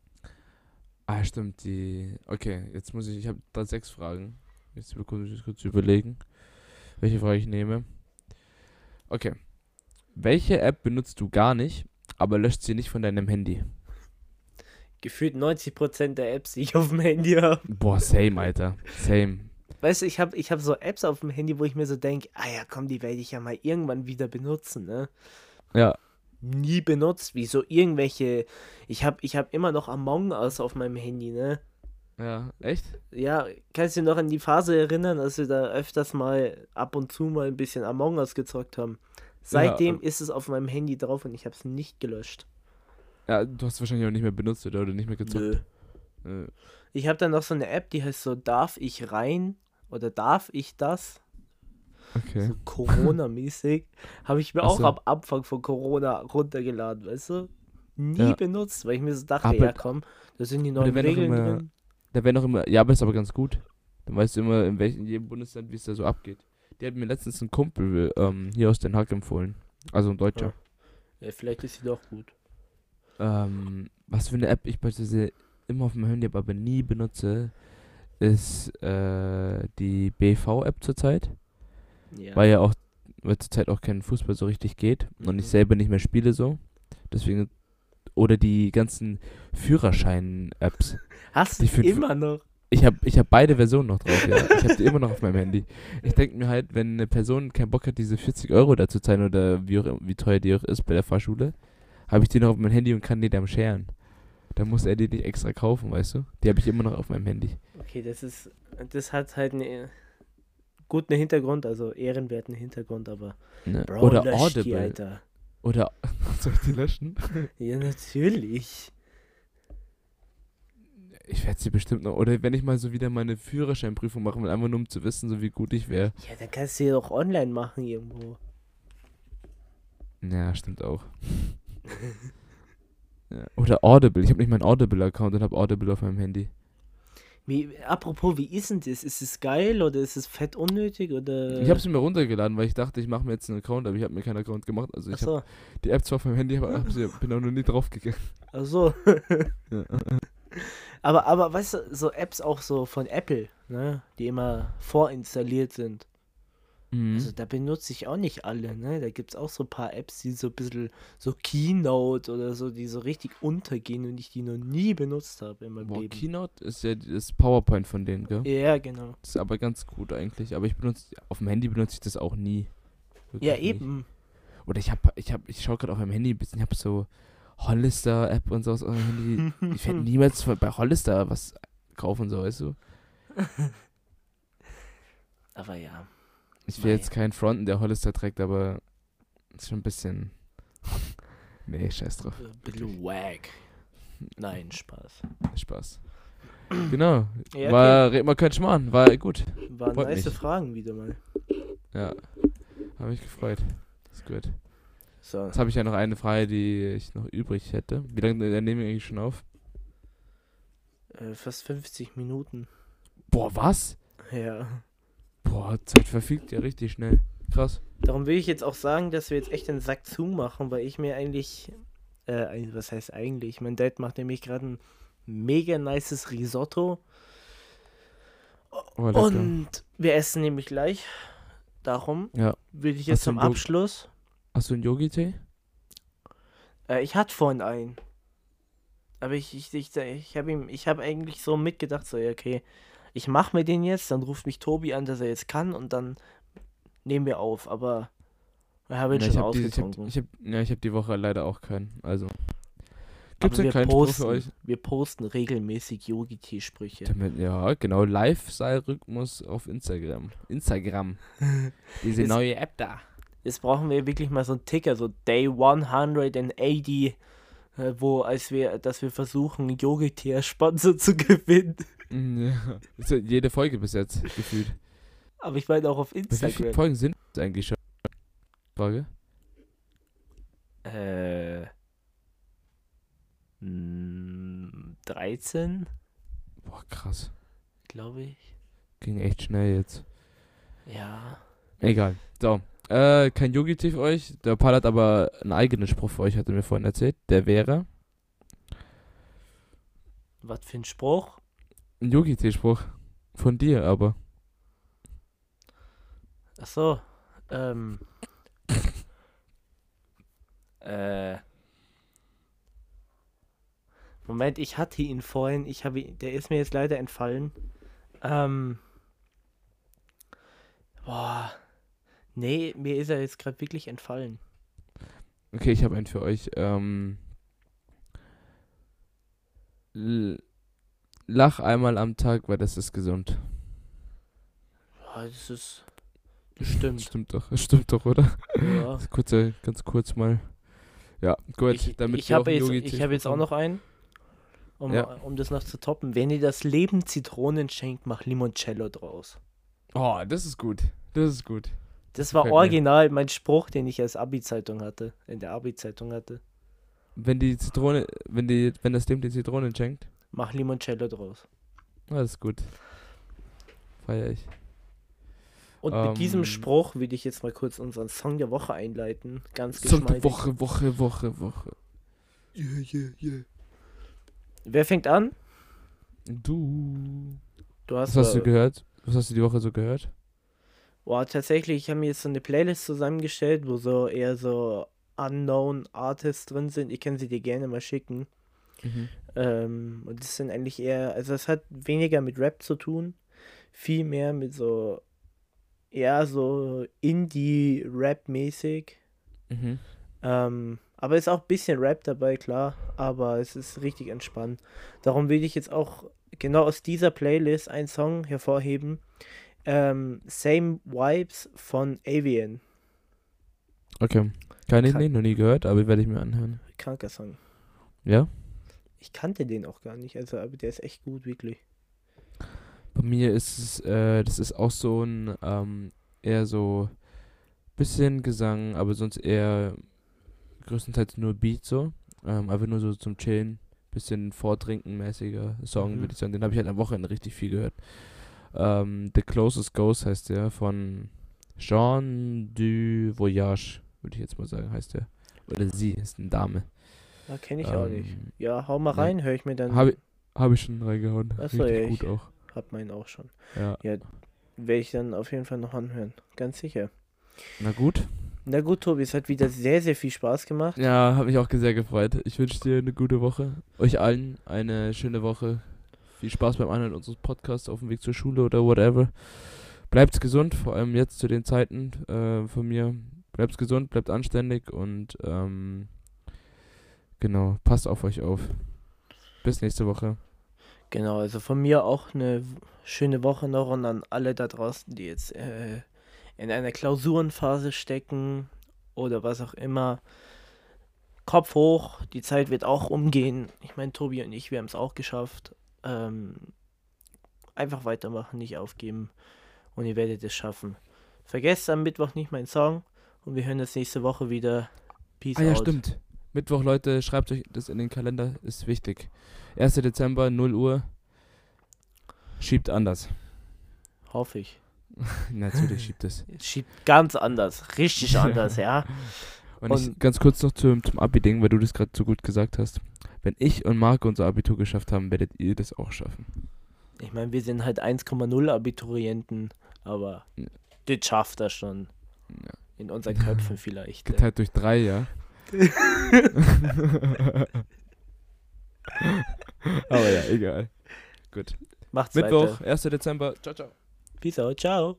Ah, stimmt, die. Okay, jetzt muss ich. Ich habe da sechs Fragen. Jetzt muss ich kurz überlegen, welche Frage ich nehme. Okay. Welche App benutzt du gar nicht, aber löscht sie nicht von deinem Handy? Gefühlt 90% der Apps, die ich auf dem Handy habe. Boah, same, Alter. Same. Weißt du, ich habe ich hab so Apps auf dem Handy, wo ich mir so denke, ah ja, komm, die werde ich ja mal irgendwann wieder benutzen, ne? Ja. Nie benutzt, wie so irgendwelche. Ich habe ich hab immer noch Among Us auf meinem Handy, ne? Ja, echt? Ja, kannst du dich noch an die Phase erinnern, als wir da öfters mal ab und zu mal ein bisschen Among Us gezockt haben? Seitdem ist es auf meinem Handy drauf und ich habe es nicht gelöscht. Ja, du hast wahrscheinlich auch nicht mehr benutzt oder, oder nicht mehr gezockt. Nö. Äh, Ich habe dann noch so eine App, die heißt so Darf ich rein oder darf ich das? Okay. So Corona-mäßig. Habe ich mir Ach auch so. am Anfang von Corona runtergeladen, weißt du? Nie Ja. benutzt, weil ich mir so dachte, Aber- ja komm, da sind die neuen werden Regeln immer- drin. Da wäre noch immer, ja, aber ist aber ganz gut. Dann weißt du immer, in welchem in jedem Bundesland, wie es da so abgeht. Die hat mir letztens ein Kumpel ähm, hier aus Den Haag empfohlen. Also ein Deutscher. Ja, vielleicht ist sie doch gut. Ähm, was für eine App ich beispielsweise immer auf meinem Handy habe, aber nie benutze, ist äh, die BV-App zurzeit. Ja. Weil ja auch, weil zurzeit auch kein Fußball so richtig geht und ich Mhm. selber nicht mehr spiele so. Deswegen, oder die ganzen Führerschein-Apps. Hast die du immer noch? Ich habe ich hab beide Versionen noch drauf, ja. Ich habe die immer noch auf meinem Handy. Ich denke mir halt, wenn eine Person keinen Bock hat, diese 40 Euro da zu zahlen oder wie, auch, wie teuer die auch ist bei der Fahrschule, habe ich die noch auf meinem Handy und kann die dann scheren. Dann muss er die nicht extra kaufen, weißt du? Die habe ich immer noch auf meinem Handy. Okay, das ist, das hat halt einen guten Hintergrund, also ehrenwerten Hintergrund, aber Ne? Bro, oder lösch die, Audible. Alter. Oder soll ich die löschen? Ja, natürlich. Ich werde sie bestimmt noch. Oder wenn ich mal so wieder meine Führerscheinprüfung machen will, einfach nur um zu wissen, so wie gut ich wäre. Ja, dann kannst du ja doch online machen irgendwo. Ja, stimmt auch. ja. Oder Audible. Ich habe nicht meinen Audible-Account und habe Audible auf meinem Handy. Wie, apropos, wie ist denn das? Ist es geil oder ist es fett unnötig oder? Ich habe sie mir runtergeladen, weil ich dachte, ich mache mir jetzt einen Account, aber ich habe mir keinen Account gemacht. Also ich habe Achso, die App zwar auf meinem Handy, aber sie, bin auch noch nie draufgegangen. achso. Ja. aber, aber weißt du, so Apps auch so von Apple, ne? Die immer vorinstalliert sind. Mhm. Also da benutze ich auch nicht alle, ne? Da gibt es auch so ein paar Apps, die so ein bisschen so Keynote oder so, die so richtig untergehen und ich die noch nie benutzt habe in meinem Boah, Leben. Keynote ist ja das PowerPoint von denen, gell? Ja, genau. Das ist aber ganz gut eigentlich. Aber ich benutze, auf dem Handy benutze ich das auch nie. Wirklich Ja, eben. Oder ich habe, ich habe, ich schaue gerade auf meinem Handy ein bisschen, ich habe so Hollister-App und so auf meinem Handy. Ich werde niemals bei Hollister was kaufen, so, weißt du? Aber ja. Ich will Mei. jetzt keinen fronten, der Hollister trägt, aber ist schon ein bisschen. nee, scheiß drauf. Ein bisschen wack. Nein, Spaß. Spaß. Genau. Ja, War, red mal kein Schmarrn, war gut. Waren freut nice mich. Fragen wieder mal. Ja. Habe mich gefreut. Ist gut. So. Jetzt habe ich ja noch eine Frage, die ich noch übrig hätte. Wie lange nehmen wir eigentlich schon auf? Äh, fast 50 Minuten. Boah, was? Ja. Boah, Zeit verfliegt ja richtig schnell. Krass. Darum will ich jetzt auch sagen, dass wir jetzt echt den Sack zumachen, weil ich mir eigentlich, äh, was heißt eigentlich? Mein Dad macht nämlich gerade ein mega nices Risotto Oh, und wir essen nämlich gleich. Darum Ja. will ich jetzt zum Abschluss. Hast du einen Yogi-Tee? Äh, ich hatte vorhin einen. Aber ich, ich, ich, ich habe ihm, ich habe eigentlich so mitgedacht, so, ja, okay, ich mache mir den jetzt, dann ruft mich Tobi an, dass er jetzt kann und dann nehmen wir auf. Aber wir haben ihn Ja, ich schon habe ich hab, ausgetrunken. ich hab, ja, ich hab die Woche leider auch keinen. Also. Gibt's einen wir kleinen Spruch posten, für euch? Wir posten regelmäßig Yogi-Tee-Sprüche. Damit, ja, genau. Lifestyle-Rhythmus auf Instagram. Instagram. Diese Jetzt- neue App da. Jetzt brauchen wir wirklich mal so einen Ticker, so Day 180, äh, wo, als wir, dass wir versuchen, Yogi-Tee als Sponsor zu gewinnen. Mm, Ja. Ja jede Folge bis jetzt gefühlt. Aber ich meine auch auf Wie viele Instagram. Folgen sind es eigentlich schon? Frage. Äh. mh, 13, Boah, krass. glaube ich. Ging echt schnell jetzt. Ja. Egal. So. Äh, kein Yogi-Tee für euch. Der Paul hat aber einen eigenen Spruch für euch, hat er mir vorhin erzählt. Der wäre Was für ein Spruch? Ein Yogi-Tee-Spruch. Von dir aber. Ach so. Ähm. äh. Moment, ich hatte ihn vorhin. Ich habe ihn, der ist mir jetzt leider entfallen. Ähm. Boah. Nee, mir ist er jetzt gerade wirklich entfallen. Okay, ich habe einen für euch. Ähm, l- lach einmal am Tag, weil das ist gesund. Boah, das ist. Das stimmt. Stimmt doch, stimmt doch, oder? ja. Kurze, ganz kurz mal. Ja, gut, Ich, damit ich habe jetzt, ich hab jetzt auch noch einen. um, Ja. um das noch zu toppen. Wenn ihr das Leben Zitronen schenkt, mach Limoncello draus. Oh, das ist gut. Das ist gut. Das war original mein Spruch, den ich als Abi-Zeitung hatte, in der Abi-Zeitung hatte. Wenn die Zitrone, wenn die, wenn das Leben die Zitronen schenkt, Mach Limoncello draus. ist gut. Feier ich. Und mit diesem Ähm, Spruch würde ich jetzt mal kurz unseren Song der Woche einleiten. Ganz Sonntag, geschmeidig. Woche, Woche, Woche, Woche. Yeah, yeah, yeah. Wer fängt an? Du. Du hast, Was hast du äh, gehört? Was hast du die Woche so gehört? Boah, tatsächlich, ich habe mir jetzt so eine Playlist zusammengestellt, wo so eher so unknown Artists drin sind. Ich kann sie dir gerne mal schicken. Ähm, und das sind eigentlich eher, also es hat weniger mit Rap zu tun, viel mehr mit so, eher so Indie-Rap-mäßig. Mhm. Ähm, aber ist auch ein bisschen Rap dabei, klar, aber es ist richtig entspannt. Darum will ich jetzt auch genau aus dieser Playlist einen Song hervorheben. Ähm, Same Vibes von Avian. Okay. Keine Kann- Idee, noch nie gehört, aber werde ich mir anhören. Kranker Song. Ja? Ich kannte den auch gar nicht, also aber der ist echt gut, wirklich. Bei mir ist es, äh, das ist auch so ein, ähm, eher so bisschen Gesang, aber sonst eher größtenteils nur Beat so. Ähm, einfach nur so zum Chillen, bisschen Vordrinken-mäßiger Song, Mhm. würde ich sagen. Den habe ich halt am Wochenende richtig viel gehört. Ähm, The Closest Ghost heißt der, von Jean du Voyage, würde ich jetzt mal sagen, heißt der. Oder sie, ist eine Dame. Ja, kenne ich auch nicht. Ähm, Ja, hau mal rein, höre ich mir dann. Habe ich, hab ich schon reingehauen. Ach so, Richtig ja, gut ich- auch. Hab meinen auch schon. Ja. Werde ich dann auf jeden Fall noch anhören. Ganz sicher. Na gut. Na gut, Tobi, es hat wieder sehr, sehr viel Spaß gemacht. Ja, habe mich auch sehr gefreut. Ich wünsche dir eine gute Woche. Euch allen eine schöne Woche. Viel Spaß beim Anhören unseres Podcasts auf dem Weg zur Schule oder whatever. Bleibt gesund, vor allem jetzt zu den Zeiten äh, von mir. Bleibt gesund, bleibt anständig und ähm, genau, passt auf euch auf. Bis nächste Woche. Genau, also von mir auch eine schöne Woche noch und an alle da draußen, die jetzt äh, in einer Klausurenphase stecken oder was auch immer. Kopf hoch, die Zeit wird auch umgehen. Ich meine, Tobi und ich, wir haben es auch geschafft. Ähm, einfach weitermachen, nicht aufgeben und ihr werdet es schaffen. Vergesst am Mittwoch nicht meinen Song und wir hören uns nächste Woche wieder. Peace Ah ja, out. stimmt. Mittwoch, Leute, schreibt euch das in den Kalender, ist wichtig. 1. Dezember, 0 Uhr. Schiebt anders. Hoffe ich. Natürlich schiebt es. Schiebt ganz anders, richtig anders, ja. Und, ich, Und- ganz kurz noch zum, zum Abi-Ding, weil du das gerade so gut gesagt hast. Wenn ich und Marco unser Abitur geschafft haben, werdet ihr das auch schaffen. Ich meine, wir sind halt 1,0 Abiturienten, aber Ja. das schafft er schon. Ja. In unseren Köpfen vielleicht. äh. Geteilt durch drei, ja. Aber ja, egal. Gut. Macht's Mittwoch, weiter. 1. Dezember. Ciao, ciao. Peace out, ciao.